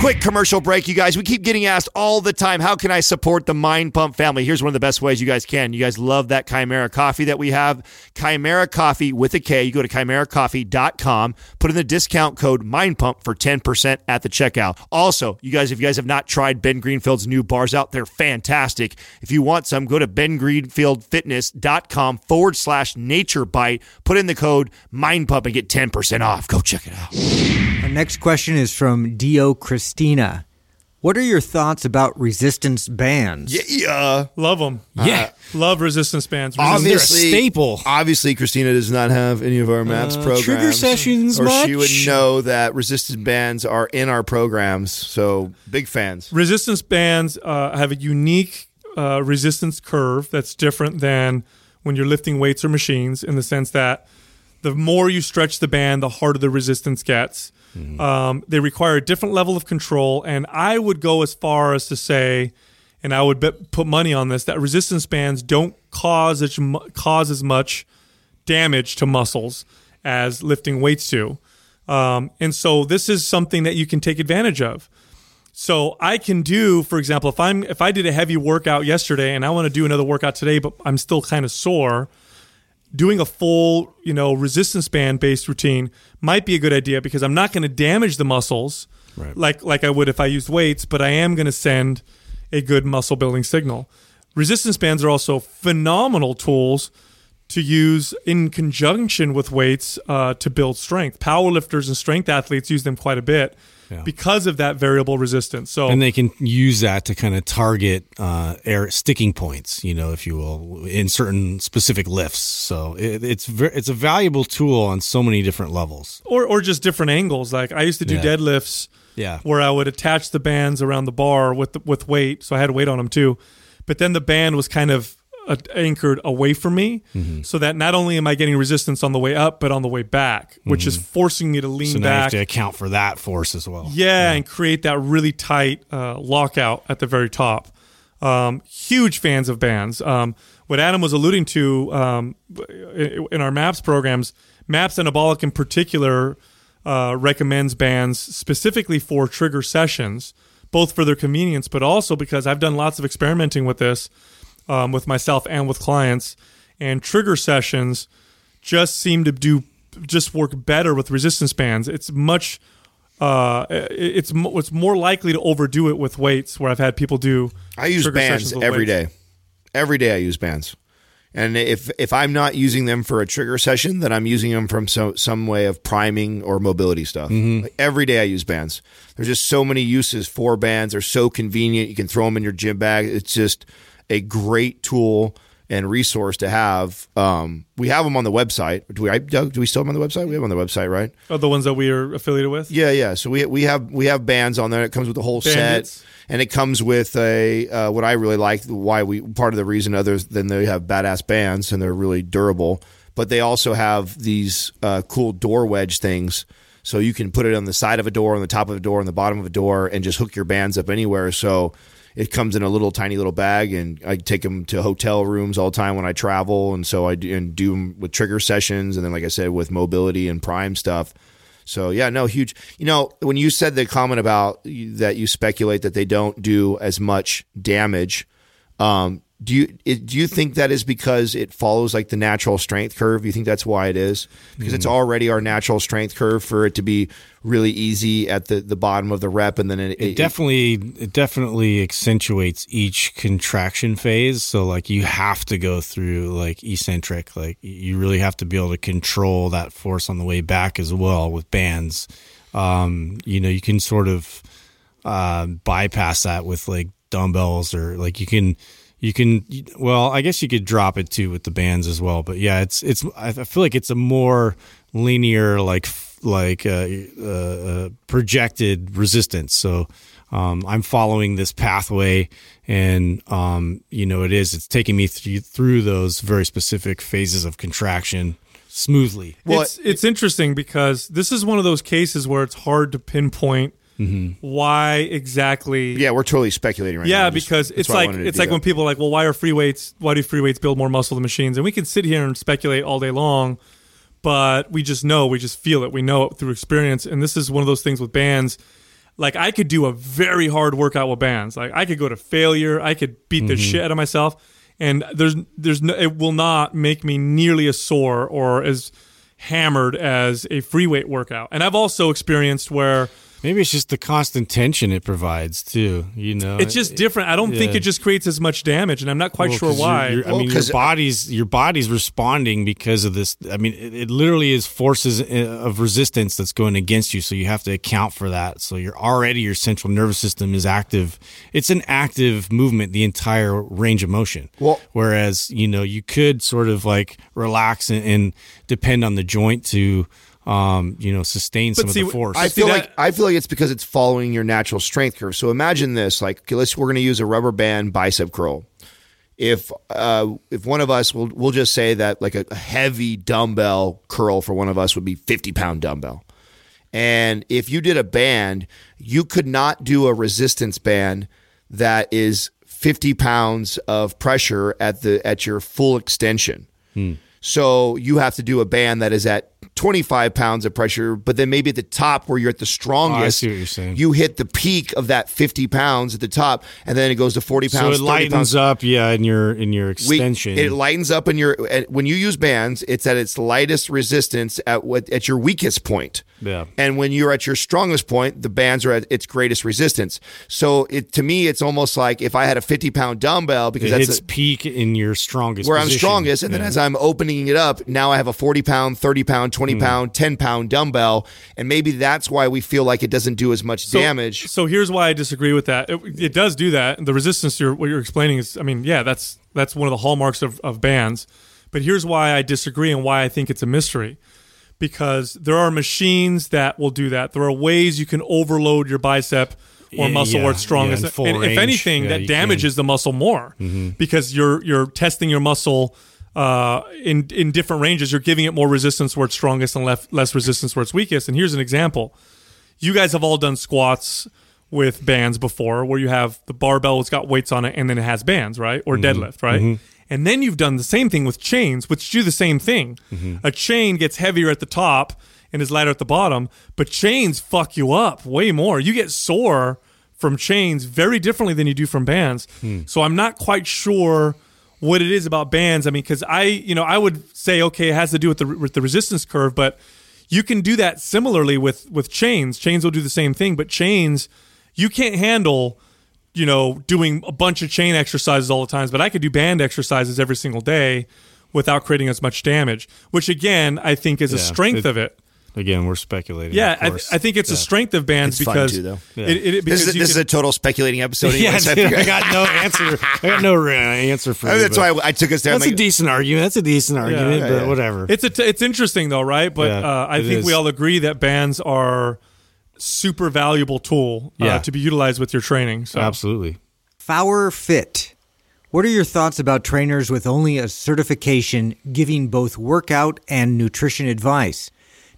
Speaker 4: Quick commercial break, you guys. We keep getting asked all the time, how can I support the Mind Pump family? Here's one of the best ways you guys can. You guys love that Kimera coffee that we have. Kimera coffee with a K. You go to kimerakoffee.com, put in the discount code Mind Pump for 10% at the checkout. Also, you guys, if you guys have not tried Ben Greenfield's new bars out, they're fantastic. If you want some, go to bengreenfieldfitness.com forward slash nature bite, put in the code Mind Pump and get 10% off. Go check it out.
Speaker 6: Our next question is from Dio Christina. What are your thoughts about resistance bands?
Speaker 4: Yeah.
Speaker 2: Love them.
Speaker 3: Yeah.
Speaker 2: Love resistance bands.
Speaker 3: They're a
Speaker 4: obviously
Speaker 3: staple.
Speaker 4: Obviously, Christina does not have any of our maps
Speaker 3: Uh,
Speaker 4: programs.
Speaker 3: trigger sessions
Speaker 4: or she would know that resistance bands are in our programs. So big fans.
Speaker 2: resistance bands uh, have a unique uh, resistance curve that's different than when you're lifting weights or machines in the sense that the more you stretch the band, the harder the resistance gets. Um, they require a different level of control, and I would go as far as to say, and I would bet, put money on this, that resistance bands don't cause as, mu- cause as much damage to muscles as lifting weights do. Um, and so this is something that you can take advantage of. So I can do, for example, if I'm if I did a heavy workout yesterday and I want to do another workout today, but I'm still kind of sore, doing a full, you know, resistance band based routine might be a good idea because I'm not going to damage the muscles
Speaker 3: Right.
Speaker 2: like like I would if I used weights, but I am going to send a good muscle building signal. Resistance bands are also phenomenal tools to use in conjunction with weights uh, to build strength. Powerlifters and strength athletes use them quite a bit
Speaker 3: Yeah.
Speaker 2: because of that variable resistance. So
Speaker 3: and they can use that to kind of target uh, air sticking points, you know, if you will, in certain specific lifts. So it, it's ver- it's a valuable tool on so many different levels.
Speaker 2: or or just different angles. Like I used to do
Speaker 3: Yeah.
Speaker 2: deadlifts
Speaker 3: Yeah.
Speaker 2: where I would attach the bands around the bar with the, with weight, so I had weight on them too. But then the band was kind of uh, anchored away from me,
Speaker 3: Mm-hmm.
Speaker 2: so that not only am I getting resistance on the way up, but on the way back, which is forcing me to lean
Speaker 3: Mm-hmm. So now you have
Speaker 2: back.
Speaker 3: to account for that force as well.
Speaker 2: Yeah, and create that really tight uh, lockout at the very top. Um, huge fans of bands. Um, what Adam was alluding to um, in our MAPS programs, MAPS Anabolic in particular uh, recommends bands specifically for trigger sessions, both for their convenience, but also because I've done lots of experimenting with this um, with myself and with clients. And trigger sessions just seem to do just work better with resistance bands. It's much uh, it's it's more likely to overdo it with weights where I've had people do.
Speaker 4: I use bands
Speaker 2: sessions with
Speaker 4: every
Speaker 2: weights.
Speaker 4: day. Every day I use bands. And if if I'm not using them for a trigger session, then I'm using them from so, some way of priming or mobility stuff. Like every day I use bands. There's just so many uses for bands. They're so convenient. You can throw them in your gym bag. It's just a great tool and resource to have. Um, we have them on the website. Do we, I, Doug? Do we still have them on the website? We have them on the website, right?
Speaker 2: Oh, the ones that we are affiliated with.
Speaker 4: Yeah, yeah. So we we have we have bands on there. It comes with the whole
Speaker 2: Bandits.
Speaker 4: set, and it comes with a uh, what I really like. Why we part of the reason others than they have badass bands and they're really durable, but they also have these uh, cool door wedge things. So you can put it on the side of a door, on the top of a door, on the bottom of a door, and just hook your bands up anywhere. So it comes in a little tiny little bag, and I take them to hotel rooms all the time when I travel, and so I do, and do them with trigger sessions, and then like I said, with mobility and prime stuff. So yeah, no, huge. You know, when you said the comment about that you speculate that they don't do as much damage, um, do you do you think that is because it follows like the natural strength curve? You think that's why it is because it's already our natural strength curve for it to be really easy at the, the bottom of the rep, and then it,
Speaker 3: it definitely it definitely accentuates each contraction phase. So like you have to go through like eccentric, like you really have to be able to control that force on the way back as well with bands. Um, you know, you can sort of uh, bypass that with like dumbbells or like you can you can well i guess you could drop it too with the bands as well but yeah it's it's i feel like it's a more linear like like uh, uh, uh, projected resistance. So um, i'm following this pathway and um, you know it is it's taking me th- through those very specific phases of contraction smoothly.
Speaker 2: Well it's, it's interesting because this is one of those cases where it's hard to pinpoint Mm-hmm. Why exactly?
Speaker 4: Yeah, we're totally speculating right
Speaker 2: yeah,
Speaker 4: now.
Speaker 2: Yeah, because it's like it's like that. when people are like, well, why are free weights? Why do free weights build more muscle than machines? And we can sit here and speculate all day long, but we just know, we just feel it, we know it through experience. And this is one of those things with bands. Like I could do a very hard workout with bands. Like I could go to failure. I could beat the mm-hmm. shit out of myself, and there's there's no, it will not make me nearly as sore or as hammered as a free weight workout. And I've also experienced where
Speaker 3: Maybe it's just the constant tension it provides too. You know,
Speaker 2: it's just different. I don't yeah. think it just creates as much damage, and I'm not quite well, sure why.
Speaker 3: You're, you're, I mean, your body's your body's responding because of this. I mean, it, it, literally is forces uh, of resistance that's going against you, so you have to account for that. So you're already your central nervous system is active. It's an active movement, the entire range of motion. Well, whereas you know you could sort of like relax and, and depend on the joint to um, you know, sustain some see, of the force.
Speaker 4: I feel like I feel like it's because it's following your natural strength curve. So imagine this: like, okay, let's we're going to use a rubber band bicep curl. If uh, if one of us will we'll just say that like a, a heavy dumbbell curl for one of us would be fifty pound dumbbell, and if you did a band, you could not do a resistance band that is fifty pounds of pressure at the at your full extension. Hmm. So you have to do a band that is at 25 pounds of pressure, but then maybe at the top where you're at the oh, strongest,
Speaker 3: oh,
Speaker 4: you hit the peak of that 50 pounds at the top, and then it goes to 40 pounds.
Speaker 3: So it lightens
Speaker 4: pounds.
Speaker 3: up, yeah, in your in your extension.
Speaker 4: We, it lightens up in your when you use bands. It's at its lightest resistance at what at your weakest point.
Speaker 3: Yeah.
Speaker 4: And when you're at your strongest point, the bands are at its greatest resistance. So it to me, it's almost like if I had a 50 pound dumbbell because
Speaker 3: it
Speaker 4: that's
Speaker 3: hits a, peak in your strongest
Speaker 4: where
Speaker 3: position.
Speaker 4: I'm strongest, and yeah. then as I'm opening it up, now I have a 40 pound, 30 pound, 20 mm. pound, 10 pound dumbbell, and maybe that's why we feel like it doesn't do as much
Speaker 2: so,
Speaker 4: damage.
Speaker 2: So here's why I disagree with that. It, it does do that. The resistance you're, what you're explaining is, I mean, yeah, that's that's one of the hallmarks of, of bands. But here's why I disagree and why I think it's a mystery because there are machines that will do that. There are ways you can overload your bicep or muscle yeah, where it's strongest.
Speaker 3: Yeah,
Speaker 2: and
Speaker 3: range,
Speaker 2: if anything,
Speaker 3: yeah,
Speaker 2: that damages can. the muscle more mm-hmm. because you're you're testing your muscle uh, in in different ranges. You're giving it more resistance where it's strongest and less less resistance where it's weakest. And here's an example: you guys have all done squats with bands before, where you have the barbell, it's got weights on it, and then it has bands, right, or mm-hmm. deadlift, right. Mm-hmm and then you've done the same thing with chains, which do the same thing. Mm-hmm. A chain gets heavier at the top and is lighter at the bottom, but chains fuck you up way more. You get sore from chains very differently than you do from bands. Hmm. So I'm not quite sure what it is about bands. I mean, because I, you know, I would say okay, it has to do with the with the resistance curve, but you can do that similarly with with chains. Chains will do the same thing, but chains you can't handle you know, doing a bunch of chain exercises all the times, but I could do band exercises every single day without creating as much damage, which again, I think is yeah, a strength it, of it.
Speaker 3: Again, we're speculating.
Speaker 2: Yeah, I, I, think it's yeah. a strength of bands
Speaker 4: it's
Speaker 2: because
Speaker 4: too,
Speaker 2: yeah. it, it, because
Speaker 4: this, is, this
Speaker 2: can,
Speaker 4: is, a total speculating episode.
Speaker 3: yeah, I got no answer. I got no answer for I
Speaker 4: mean, That's why I, took us there.
Speaker 3: That's
Speaker 4: like,
Speaker 3: a decent argument. That's a decent argument, but whatever.
Speaker 2: It's a t- it's interesting though, right? But uh, I think is. we all agree that bands are super valuable tool uh, to be utilized with your training. So.
Speaker 3: Absolutely.
Speaker 6: Fower Fit. What are your thoughts about trainers with only a certification giving both workout and nutrition advice?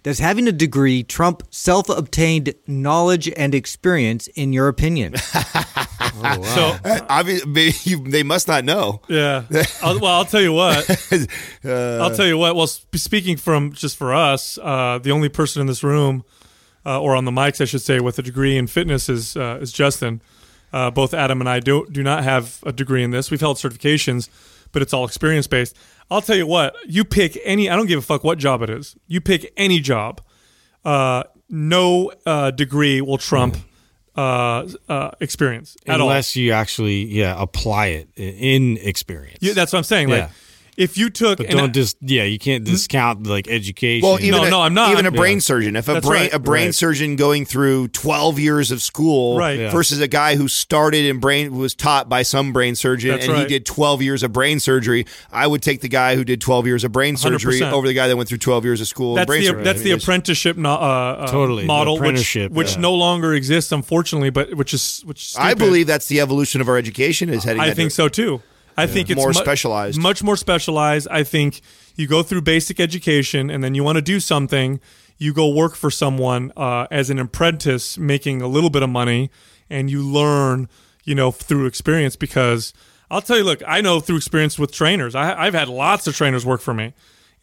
Speaker 6: Does having a degree trump self obtained knowledge and experience, in your opinion?
Speaker 4: oh, wow. So, obviously, they must not know.
Speaker 2: Yeah. I'll, well, I'll tell you what. uh, I'll tell you what. Well, speaking from just for us, uh, the only person in this room, uh, or on the mics, I should say, with a degree in fitness is uh, is Justin. Uh, both Adam and I do do not have a degree in this. We've held certifications, but it's all experience based. I'll tell you what. You pick any. I don't give a fuck what job it is. You pick any job. Uh, no uh, degree will trump uh, uh, experience at all.
Speaker 3: Unless you actually, yeah, apply it in experience.
Speaker 2: Yeah, that's what I'm saying. Like,
Speaker 3: Yeah.
Speaker 2: If you took,
Speaker 3: but don't
Speaker 2: I-
Speaker 3: just, yeah, you can't discount like education.
Speaker 4: Well, even
Speaker 2: No,
Speaker 4: a,
Speaker 2: no, I'm not.
Speaker 4: Even a
Speaker 2: Yeah.
Speaker 4: brain surgeon. If a
Speaker 2: That's
Speaker 4: brain
Speaker 2: right.
Speaker 4: a brain
Speaker 3: Right.
Speaker 4: surgeon going through 12 years of school
Speaker 2: Right. Yeah.
Speaker 4: versus a guy who started in brain was taught by some brain surgeon
Speaker 2: That's
Speaker 4: and he did 12 years of brain surgery, I would take the guy who did 12 years of brain surgery
Speaker 2: 100%.
Speaker 4: over the guy that went through 12 years of school.
Speaker 2: that's
Speaker 4: brain
Speaker 2: the
Speaker 4: surgery.
Speaker 2: that's the apprenticeship no, uh, uh,
Speaker 3: Totally,
Speaker 2: model, which,
Speaker 3: apprenticeship,
Speaker 2: which
Speaker 3: yeah.
Speaker 2: no longer exists, unfortunately. But which is which. Is
Speaker 4: I believe that's the evolution of our education is heading.
Speaker 2: I think
Speaker 4: dir-
Speaker 2: so too. I think it's
Speaker 4: More
Speaker 2: mu-
Speaker 4: specialized.
Speaker 2: much more specialized. I think you go through basic education, and then you want to do something. You go work for someone uh, as an apprentice, making a little bit of money, and you learn, you know, through experience. Because I'll tell you, look, I know through experience with trainers. I, I've had lots of trainers work for me,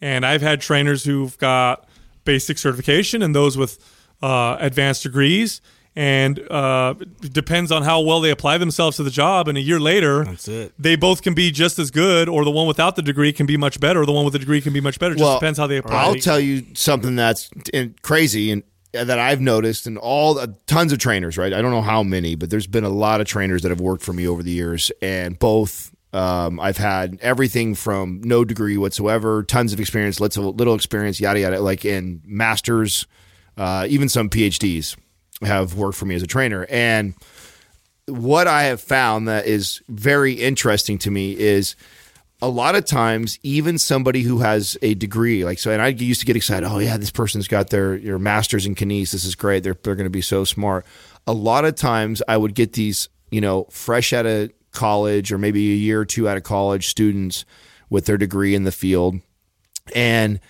Speaker 2: and I've had trainers who've got basic certification and those with uh, advanced degrees. And uh, depends on how well they apply themselves to the job. And a year later,
Speaker 3: That's it.
Speaker 2: they both can be just as good, or the one without the degree can be much better, or the one with the degree can be much better. It just depends how they apply.
Speaker 4: I'll tell you something that's crazy and uh, that I've noticed, and all uh, tons of trainers. Right, I don't know how many, but there's been a lot of trainers that have worked for me over the years, and both. Um, I've had everything from no degree whatsoever, tons of experience, little, little experience, yada yada, like in masters, uh, even some PhDs have worked for me as a trainer. And what I have found that is very interesting to me is a lot of times, even somebody who has a degree, like so, and I used to get excited. Oh yeah, this person's got their your master's in kines. This is great. They're they're going to be so smart. A lot of times, I would get these, you know, fresh out of college or maybe a year or two out of college students with their degree in the field, and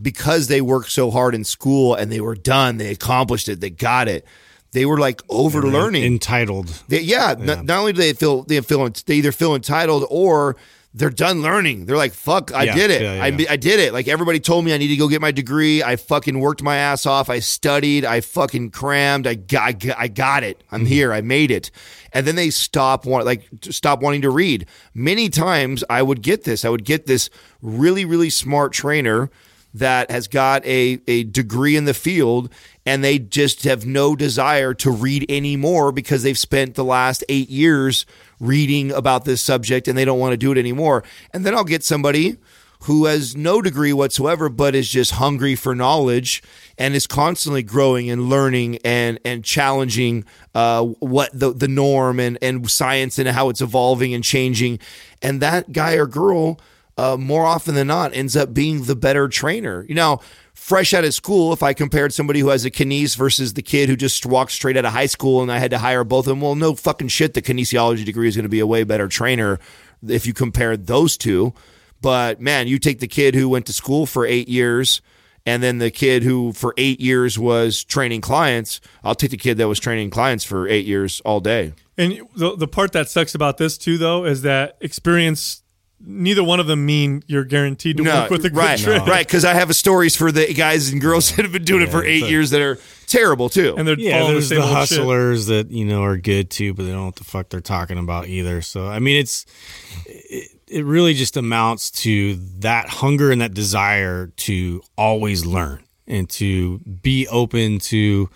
Speaker 4: because they worked so hard in school and they were done, they accomplished it, they got it. They were like over learning.
Speaker 3: entitled.
Speaker 4: They, yeah, Not, not only do they feel they feel they either feel entitled or they're done learning. They're like, "Fuck, I
Speaker 3: Yeah,
Speaker 4: did it.
Speaker 3: yeah, yeah.
Speaker 4: I, I did it." Like everybody told me I need to go get my degree. I fucking worked my ass off. I studied. I fucking crammed. I got, I got- I got it. I'm here. I made it. And then they stop want like stop wanting to read. Many times I would get this. I would get this really really smart trainer that has got a, a degree in the field and they just have no desire to read anymore because they've spent the last eight years reading about this subject and they don't want to do it anymore. And then I'll get somebody who has no degree whatsoever but is just hungry for knowledge and is constantly growing and learning and and challenging uh, what the the norm and and science and how it's evolving and changing and that guy or girl uh, more often than not ends up being the better trainer. You know, fresh out of school, if I compared somebody who has a kines versus the kid who just walked straight out of high school and I had to hire both of them, well, no fucking shit, the kinesiology degree is going to be a way better trainer if you compare those two. But man, you take the kid who went to school for eight years and then the kid who for eight years was training clients, I'll take the kid that was training clients for eight years all day.
Speaker 2: And the the part that sucks about this too, though, is that experience. Neither one of them mean you're guaranteed to work with a good
Speaker 4: right,
Speaker 2: trainer.
Speaker 4: right. Because I have stories for the guys and girls that have been doing it for eight years that are terrible too.
Speaker 2: And they're
Speaker 3: Yeah, there's
Speaker 2: the
Speaker 3: the,
Speaker 2: same old shit.
Speaker 3: hustlers that you know are good too, but they don't know what the fuck they're talking about either. So I mean, it's it, it really just amounts to that hunger and that desire to always learn and to be open to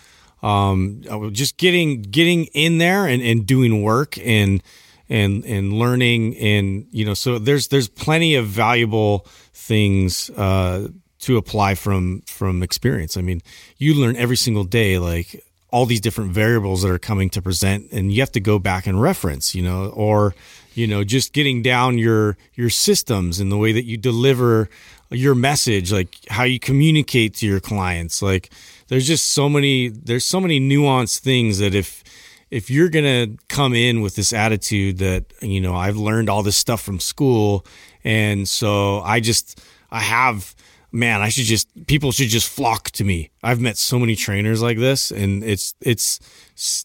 Speaker 3: um, just getting getting in there and, and doing work and and and learning and you know so there's there's plenty of valuable things uh, to apply from from experience. I mean, you learn every single day like all these different variables that are coming to present and you have to go back and reference, you know, or you know, just getting down your your systems and the way that you deliver your message, like how you communicate to your clients. Like there's just so many there's so many nuanced things that if if you're gonna come in with this attitude that you know I've learned all this stuff from school, and so I just I have man I should just people should just flock to me. I've met so many trainers like this, and it's it's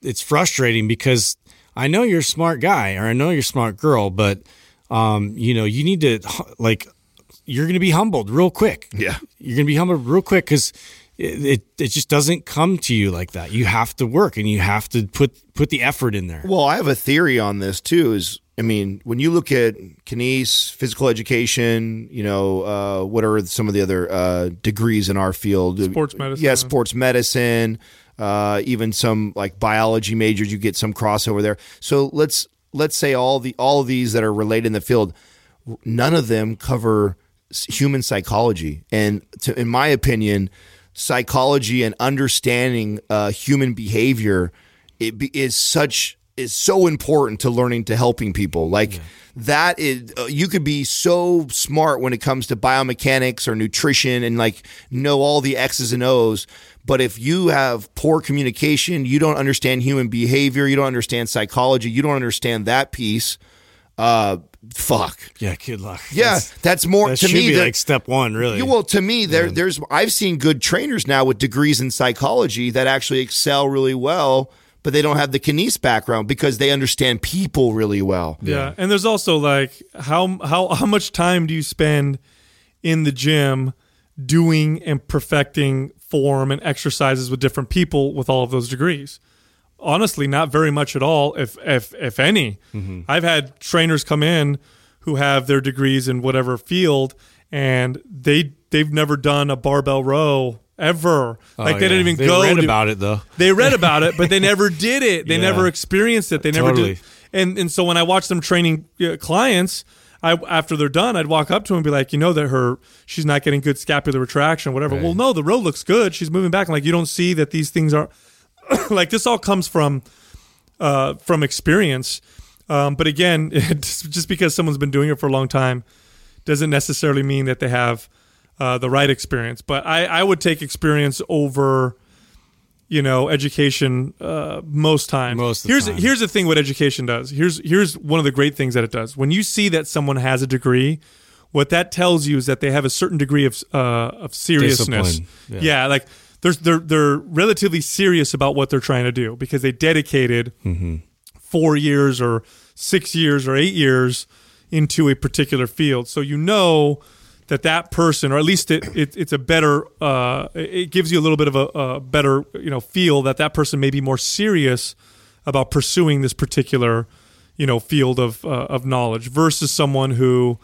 Speaker 3: it's frustrating because I know you're a smart guy or I know you're a smart girl, but um, you know you need to like you're gonna be humbled real quick.
Speaker 4: Yeah.
Speaker 3: you're gonna be humbled real quick because it, it it just doesn't come to you like that. You have to work and you have to put put the effort in there.
Speaker 4: Well, I have a theory on this too. Is I mean, when you look at kines, physical education, you know, uh, what are some of the other uh, degrees in our field?
Speaker 2: Sports medicine.
Speaker 4: Yeah, sports medicine. Uh, even some like biology majors, you get some crossover there. So let's let's say all the all of these that are related in the field, none of them cover human psychology. And to, in my opinion, psychology and understanding uh, human behavior it be, is such is so important to learning to helping people. Like that is uh, you could be so smart when it comes to biomechanics or nutrition and like know all the X's and O's. But if you have poor communication, you don't understand human behavior, you don't understand psychology, you don't understand that piece. Uh, fuck.
Speaker 3: Yeah, good luck.
Speaker 4: Yeah,
Speaker 3: That's-
Speaker 4: that's, more
Speaker 3: that
Speaker 4: to
Speaker 3: should
Speaker 4: me.
Speaker 3: be
Speaker 4: that-
Speaker 3: like step one, really.
Speaker 4: yeah, well, to me, there, there's I've seen good trainers now with degrees in psychology that actually excel really well, but they don't have the kines background because they understand people really well.
Speaker 2: Yeah. And there's also like how how how much time do you spend in the gym doing and perfecting form and exercises with different people with all of those degrees? Honestly, not very much at all, if if if any. I've had trainers come in who have their degrees in whatever field and they they've never done a barbell row ever. like
Speaker 3: Oh,
Speaker 2: they
Speaker 3: yeah.
Speaker 2: didn't even
Speaker 3: They
Speaker 2: go
Speaker 3: read
Speaker 2: to-
Speaker 3: about it though.
Speaker 2: they read about it, but they never did it. They
Speaker 3: Yeah.
Speaker 2: never experienced it. They never
Speaker 3: Totally.
Speaker 2: did. And and so when I watch them training uh, clients, I after they're done, I'd walk up to them and be like, you know that her she's not getting good scapular retraction, whatever. Well, no, the row looks good. She's moving back. I'm like you don't see that these things are like this all comes from uh, from experience. Um, but again, it's just because someone's been doing it for a long time doesn't necessarily mean that they have uh, the right experience. But I, I would take experience over, you know, education uh, most times.
Speaker 3: Most
Speaker 2: here's
Speaker 3: time.
Speaker 2: here's the thing: what education does. Here's here's one of the great things that it does. When you see that someone has a degree, what that tells you is that they have a certain degree of uh, of seriousness.
Speaker 3: Discipline.
Speaker 2: Yeah. like they're they're they're relatively serious about what they're trying to do because they dedicated four years or six years or eight years into a particular field. So you know that that person, or at least it, it it's a better, uh, it gives you a little bit of a, a better, you know, feel that that person may be more serious about pursuing this particular, you know, field of uh, of knowledge versus someone who,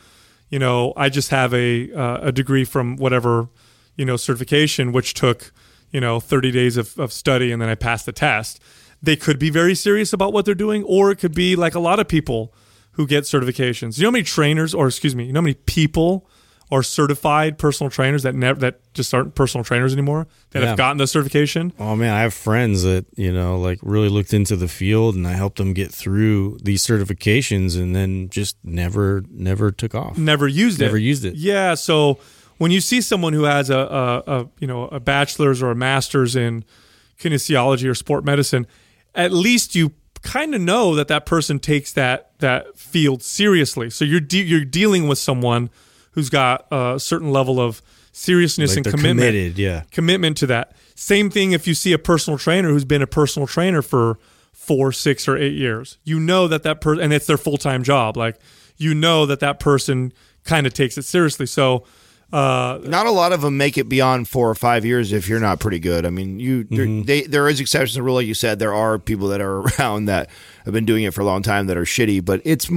Speaker 2: you know, I just have a uh, a degree from whatever, you know, certification, which took, you know, 30 days of, of study and then I pass the test. They could be very serious about what they're doing, or it could be like a lot of people who get certifications. You know how many trainers, or excuse me, you know how many people are certified personal trainers that never that just aren't personal trainers anymore that
Speaker 3: Yeah.
Speaker 2: have gotten the certification?
Speaker 3: Oh man, I have friends that you know like really looked into the field, and I helped them get through these certifications, and then just never, never took off.
Speaker 2: never used it.
Speaker 3: Never used it.
Speaker 2: Yeah. So when you see someone who has a, a, a you know a bachelor's or a master's in kinesiology or sport medicine, at least you kind of know that that person takes that that field seriously. So you're de- you're dealing with someone who's got a certain level of seriousness
Speaker 3: Like
Speaker 2: and commitment
Speaker 3: committed, yeah.
Speaker 2: commitment to that. Same thing if you see a personal trainer who's been a personal trainer for four, six, or eight years. You know that that person, and it's their full time job. Like you know that that person kind of takes it seriously. So uh,
Speaker 4: Not a lot of them make it beyond four or five years if you're not pretty good. I mean, you there, they, there is exceptions to the rule, like you said. There are people that are around that have been doing it for a long time that are shitty, but it's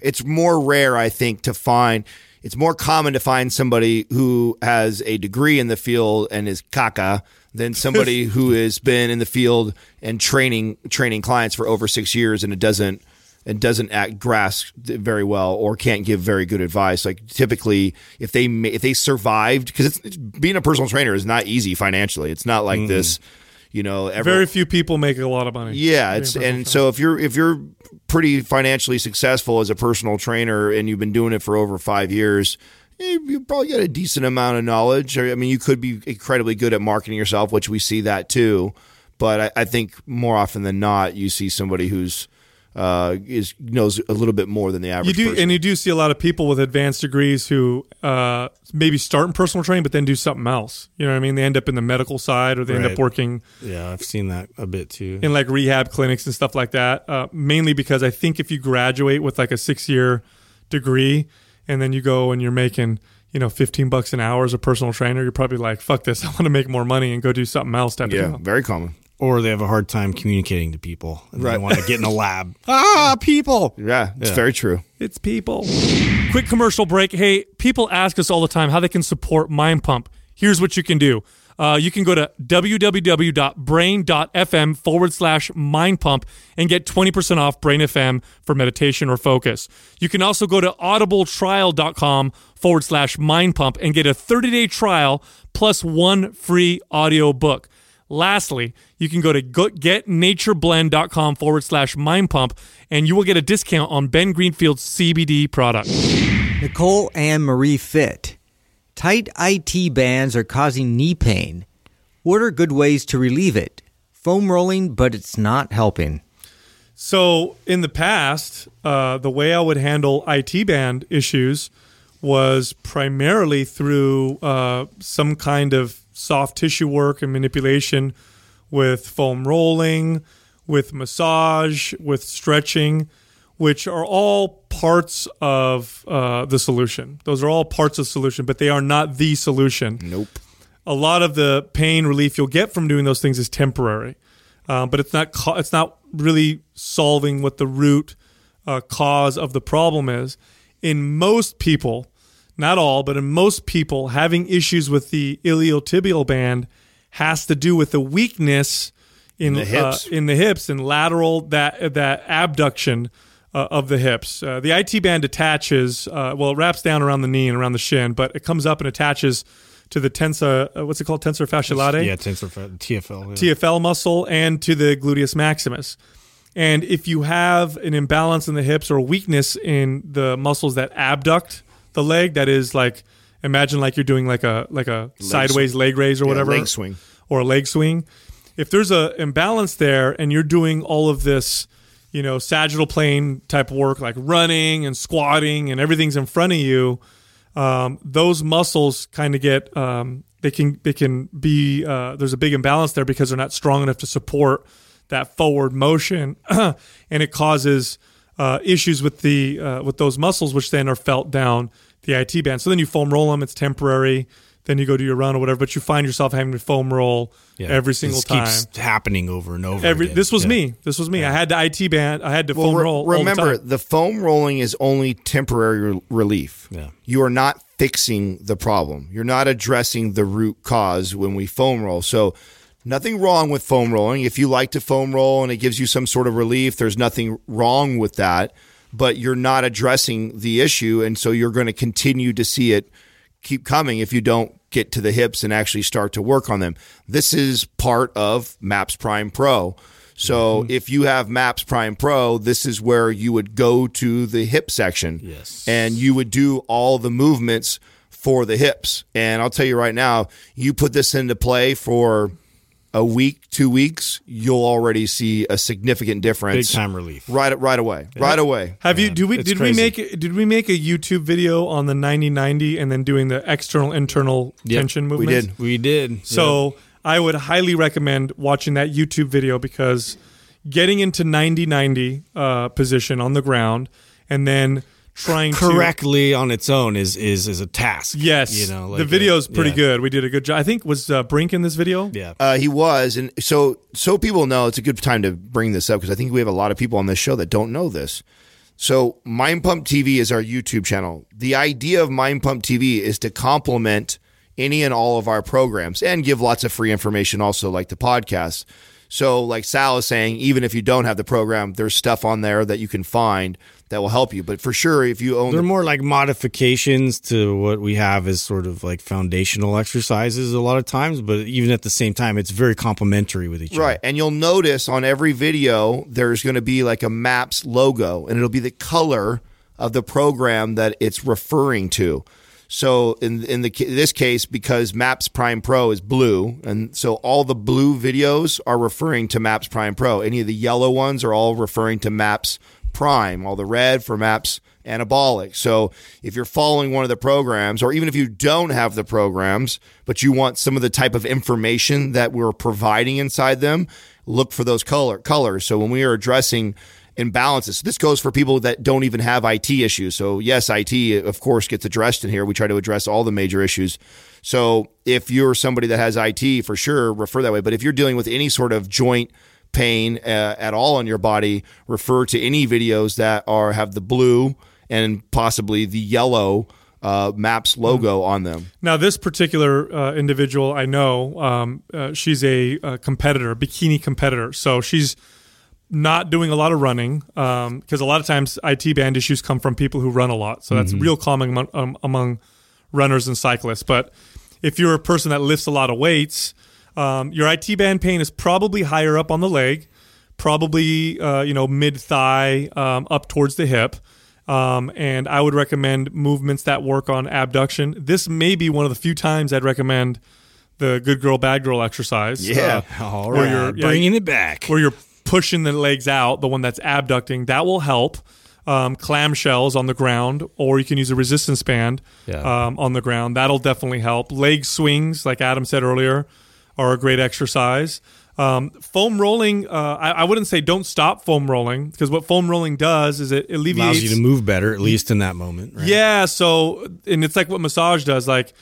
Speaker 4: it's more rare, I think, to find. It's more common to find somebody who has a degree in the field and is caca than somebody who has been in the field and training training clients for over six years and it doesn't and doesn't act grasp very well or can't give very good advice. Like typically, if they if they survived, because being a personal trainer is not easy financially. It's not like mm-hmm. this, you know. Every,
Speaker 2: very few people make a lot of money.
Speaker 4: yeah, it's and
Speaker 2: trainer.
Speaker 4: so if you're if you're pretty financially successful as a personal trainer and you've been doing it for over five years. You probably got a decent amount of knowledge. I mean, you could be incredibly good at marketing yourself, which we see that too. But I, I think more often than not, you see somebody who's uh, is knows a little bit more than the average.
Speaker 2: you
Speaker 4: average.
Speaker 2: do,
Speaker 4: person.
Speaker 2: and you do see a lot of people with advanced degrees who uh, maybe start in personal training, but then do something else. You know what I mean? They end up in the medical side, or they end up working
Speaker 3: Yeah, I've seen that a bit too.
Speaker 2: in like rehab clinics and stuff like that. Uh, mainly because I think if you graduate with like a six year degree and then you go and you're making you know, 15 bucks an hour as a personal trainer, you're probably like, fuck this. I want to make more money and go do something else type
Speaker 4: Yeah,
Speaker 2: deal.
Speaker 4: very common.
Speaker 3: Or they have a hard time communicating to people. And They want to get in a lab. ah, people.
Speaker 4: Yeah, it's
Speaker 3: Yeah.
Speaker 4: very true.
Speaker 2: It's people. Quick commercial break. Hey, people ask us all the time how they can support Mind Pump. Here's what you can do. Uh, you can go to www.brain.fm forward slash mind pump and get 20% off Brain FM for meditation or focus. You can also go to audibletrial.com forward slash mind pump and get a 30 day trial plus one free audio book. Lastly, you can go to go- getnatureblend.com forward slash mind pump and you will get a discount on Ben Greenfield's CBD product.
Speaker 6: Nicole and Marie Fit. Tight IT bands are causing knee pain. What are good ways to relieve it? Foam rolling, but it's not helping.
Speaker 2: So in the past, uh, the way I would handle IT band issues was primarily through uh, some kind of soft tissue work and manipulation with foam rolling, with massage, with stretching, which are all parts of uh, the solution. Those are all parts of the solution, but they are not the solution
Speaker 4: Nope.
Speaker 2: a lot of the pain relief you'll get from doing those things is temporary, um, but it's not it's not really solving what the root uh, cause of the problem is. In most people, not all, but in most people, having issues with the iliotibial band has to do with the weakness in
Speaker 4: the hips.
Speaker 2: Uh, in the hips and lateral that that abduction uh, of the hips. Uh, the IT band attaches, uh, well, it wraps down around the knee and around the shin, but it comes up and attaches to the tensor, uh, what's it called, tensor fasciae latae,
Speaker 3: Yeah, tensor TFL. yeah.
Speaker 2: TFL muscle, and to the gluteus maximus. And if you have an imbalance in the hips or weakness in the muscles that abduct the leg, that is like imagine like you're doing like a like a sideways leg raise or
Speaker 4: Yeah,
Speaker 2: whatever,
Speaker 4: leg swing.
Speaker 2: or a leg swing. If there's a imbalance there and you're doing all of this, you know, sagittal plane type work like running and squatting and everything's in front of you, um, those muscles kind of get um, they can they can be uh, there's a big imbalance there because they're not strong enough to support that forward motion, and it causes uh, issues with the uh, with those muscles, which then are felt down the IT band. So then you foam roll them; it's temporary. Then you go do your run or whatever, but you find yourself having to foam roll
Speaker 3: Yeah.
Speaker 2: every single
Speaker 3: this
Speaker 2: time.
Speaker 3: keeps happening over and over.
Speaker 2: Every
Speaker 3: again.
Speaker 2: this was
Speaker 3: Yeah.
Speaker 2: me. This was me. I had the IT band. I had to foam
Speaker 4: re-
Speaker 2: roll. all the
Speaker 4: remember,
Speaker 2: time.
Speaker 4: the, foam rolling is only temporary re- relief.
Speaker 3: Yeah.
Speaker 4: You are not fixing the problem. You're not addressing the root cause when we foam roll. So, nothing wrong with foam rolling. If you like to foam roll and it gives you some sort of relief, there's nothing wrong with that. But you're not addressing the issue, and so you're going to continue to see it keep coming if you don't get to the hips and actually start to work on them. This is part of Maps Prime Pro. So
Speaker 3: Mm-hmm.
Speaker 4: if you have Maps Prime Pro, this is where you would go to the hip section.
Speaker 3: Yes.
Speaker 4: And you would do all the movements for the hips. And I'll tell you right now, you put this into play for a week, two weeks, you'll already see a significant difference.
Speaker 3: Big
Speaker 4: difference.
Speaker 3: time relief.
Speaker 4: Right, right away. Right away.
Speaker 2: Have you? Do we?
Speaker 3: it's
Speaker 2: Did
Speaker 3: crazy.
Speaker 2: we make? Did we make a YouTube video on the 90-90 and then doing the external internal
Speaker 3: Yep,
Speaker 2: tension
Speaker 4: we did.
Speaker 3: We did.
Speaker 2: So I would highly recommend watching that YouTube video because getting into 90-90 uh, position on the ground and then trying to
Speaker 3: correctly on its own is is is a task.
Speaker 2: Yes,
Speaker 3: you know like
Speaker 2: the video's
Speaker 3: uh,
Speaker 2: pretty
Speaker 3: yeah.
Speaker 2: good. We did a good job. I think was uh, Brink in this video.
Speaker 3: Yeah,
Speaker 4: Uh, he was, and so so people know it's a good time to bring this up because I think we have a lot of people on this show that don't know this. So Mind Pump TV is our YouTube channel. The idea of Mind Pump TV is to complement any and all of our programs and give lots of free information also like the podcast. So like Sal is saying, even if you don't have the program, there's stuff on there that you can find that will help you. But for sure, if you own
Speaker 3: they're
Speaker 4: the
Speaker 3: more like modifications to what we have as sort of like foundational exercises a lot of times, but even at the same time, it's very complementary with each other.
Speaker 4: Right. And you'll notice on every video, there's going to be like a MAPS logo, and it'll be the color of the program that it's referring to. So in in the this case, because Maps Prime Pro is blue, and so all the blue videos are referring to Maps Prime Pro. Any of the yellow ones are all referring to Maps Prime. All the red for Maps Anabolic. So if you're following one of the programs, or even if you don't have the programs, but you want some of the type of information that we're providing inside them, look for those color colors. So when we are addressing imbalances. This goes for people that don't even have IT issues. So yes, IT of course gets addressed in here. We try to address all the major issues. So if you're somebody that has IT, for sure, refer that way. But if you're dealing with any sort of joint pain uh, at all on your body, refer to any videos that are have the blue and possibly the yellow uh, Maps logo on them.
Speaker 2: Now, this particular uh, individual, I know, um, uh, she's a, a competitor, bikini competitor. So she's not doing a lot of running because um, a lot of times IT band issues come from people who run a lot. So that's real common among, um, among runners and cyclists. But if you're a person that lifts a lot of weights, um, your IT band pain is probably higher up on the leg, probably uh, you know mid thigh um, up towards the hip. Um, and I would recommend movements that work on abduction. This may be one of the few times I'd recommend the good girl, bad girl exercise.
Speaker 4: Yeah.
Speaker 2: Uh,
Speaker 3: All
Speaker 2: where
Speaker 3: right,
Speaker 2: you're- yeah,
Speaker 3: bringing it back.
Speaker 2: where you're pushing the legs out, the one that's abducting, that will help. Um, clamshells on the ground, or you can use a resistance band
Speaker 3: Yeah.
Speaker 2: um, on the ground. That'll definitely help. Leg swings, like Adam said earlier, are a great exercise. Um, foam rolling, uh, I, I wouldn't say don't stop foam rolling because what foam rolling does is it alleviates
Speaker 3: Allows you to move better, at least in that moment. Right?
Speaker 2: yeah, so and it's like what massage does. Like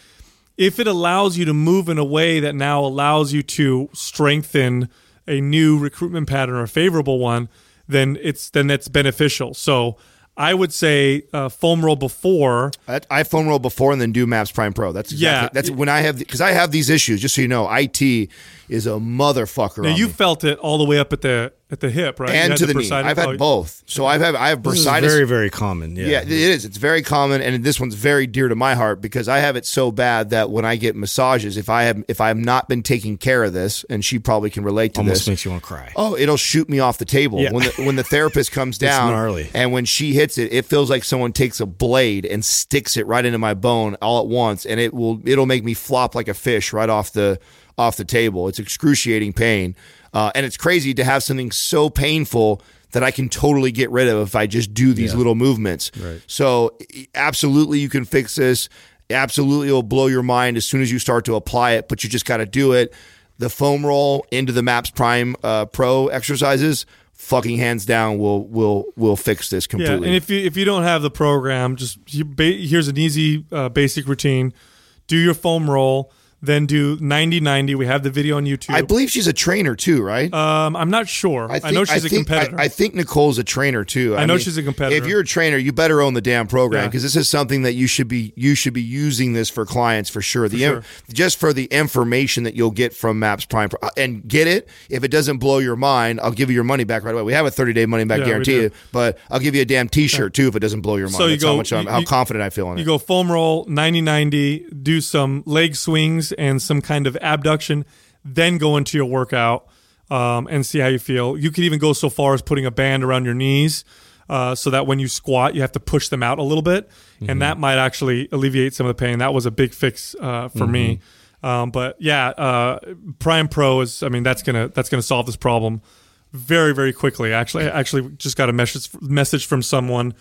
Speaker 2: if it allows you to move in a way that now allows you to strengthen a new recruitment pattern or a favorable one, then it's then that's beneficial. So I would say uh, foam roll before.
Speaker 4: I, I foam roll before and then do Maps Prime Pro. That's exactly,
Speaker 2: Yeah.
Speaker 4: That's when I have because I have these issues. Just so you know, IT is a motherfucker.
Speaker 2: Now you
Speaker 4: me.
Speaker 2: felt it all the way up at the at the hip, right?
Speaker 4: And to the, knee. I've had
Speaker 2: oh,
Speaker 4: both. So I've had I have bursitis.
Speaker 3: very, very common. Yeah.
Speaker 4: Yeah, it is. It's very common, and this one's very dear to my heart because I have it so bad that when I get massages, if I have if I have not been taking care of this, and she probably can relate to
Speaker 3: Almost
Speaker 4: this,
Speaker 3: makes you want to cry.
Speaker 4: oh, it'll shoot me off the table
Speaker 3: Yeah.
Speaker 4: when the when the therapist comes down.
Speaker 3: gnarly.
Speaker 4: And when she hits it, it feels like someone takes a blade and sticks it right into my bone all at once, and it will it'll make me flop like a fish right off the off the table. It's excruciating pain, uh, and it's crazy to have something so painful that I can totally get rid of if I just do these little movements. Right. So absolutely, you can fix this. Absolutely, it'll blow your mind as soon as you start to apply it. But you just got to do it. The foam roll into the Maps Prime uh, Pro exercises, fucking hands down, will will will fix this
Speaker 2: Yeah,
Speaker 4: completely.
Speaker 2: and if you if you don't have the program, just you, ba- here's an easy uh, basic routine: do your foam roll, then do 90-90. We have the video on YouTube.
Speaker 4: I believe she's a trainer too, right?
Speaker 2: um, I'm not sure. I, know she's a
Speaker 4: think,
Speaker 2: competitor.
Speaker 4: I, I think Nicole's a trainer too.
Speaker 2: I know she's a competitor.
Speaker 4: If you're a trainer, you better own the damn program
Speaker 2: Yeah.
Speaker 4: because this is something that you should be you should be using this for clients for sure. The in- just for the information that you'll get from Maps Prime Pro. and get it. If it doesn't blow your mind, I'll give you your money back right away. We have a 30 day money back
Speaker 2: Yeah,
Speaker 4: guarantee, but I'll give you a damn T-shirt too if it doesn't blow your mind.
Speaker 2: So you
Speaker 4: That's how
Speaker 2: go-
Speaker 4: much I'm, how
Speaker 2: you-
Speaker 4: confident I feel in
Speaker 2: you
Speaker 4: it.
Speaker 2: go foam roll 90-90, do some leg swings and some kind of abduction, then go into your workout um, and see how you feel. You could even go so far as putting a band around your knees. Uh, so that when you squat, you have to push them out a little bit, and that might actually alleviate some of the pain. That was a big fix uh, for me. Um, but yeah, uh, Prime Pro is. I mean, that's gonna that's gonna solve this problem very very quickly. Actually, I actually just got a message message from someone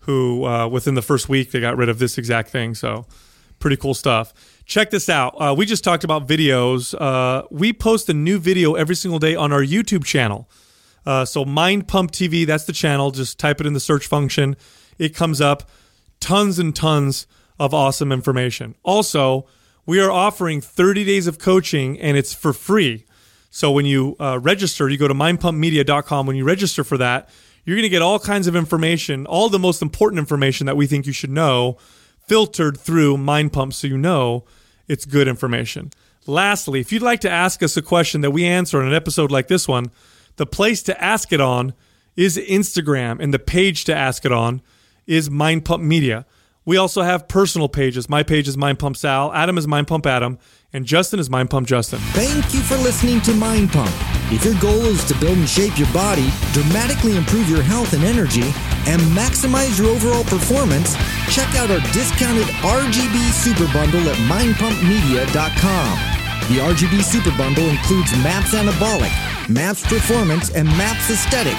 Speaker 2: who uh, within the first week they got rid of this exact thing. So pretty cool stuff. Check this out. Uh, we just talked about videos. Uh, we post a new video every single day on our YouTube channel. Uh, so Mind Pump TV, that's the channel. Just type it in the search function. It comes up. Tons and tons of awesome information. Also, we are offering 30 days of coaching and it's for free. So when you uh, register, you go to mindpumpmedia.com. When you register for that, you're going to get all kinds of information, all the most important information that we think you should know, filtered through Mind Pump so you know it's good information. Lastly, if you'd like to ask us a question that we answer in an episode like this one, the place to ask it on is Instagram, and the page to ask it on is Mind Pump Media. We also have personal pages. My page is Mind Pump Sal, Adam is Mind Pump Adam, and Justin is Mind Pump Justin.
Speaker 7: Thank you for listening to Mind Pump. If your goal is to build and shape your body, dramatically improve your health and energy, and maximize your overall performance, check out our discounted RGB Super Bundle at mindpumpmedia.com. The RGB Super Bundle includes MAPS Anabolic, MAPS Performance, and MAPS Aesthetic,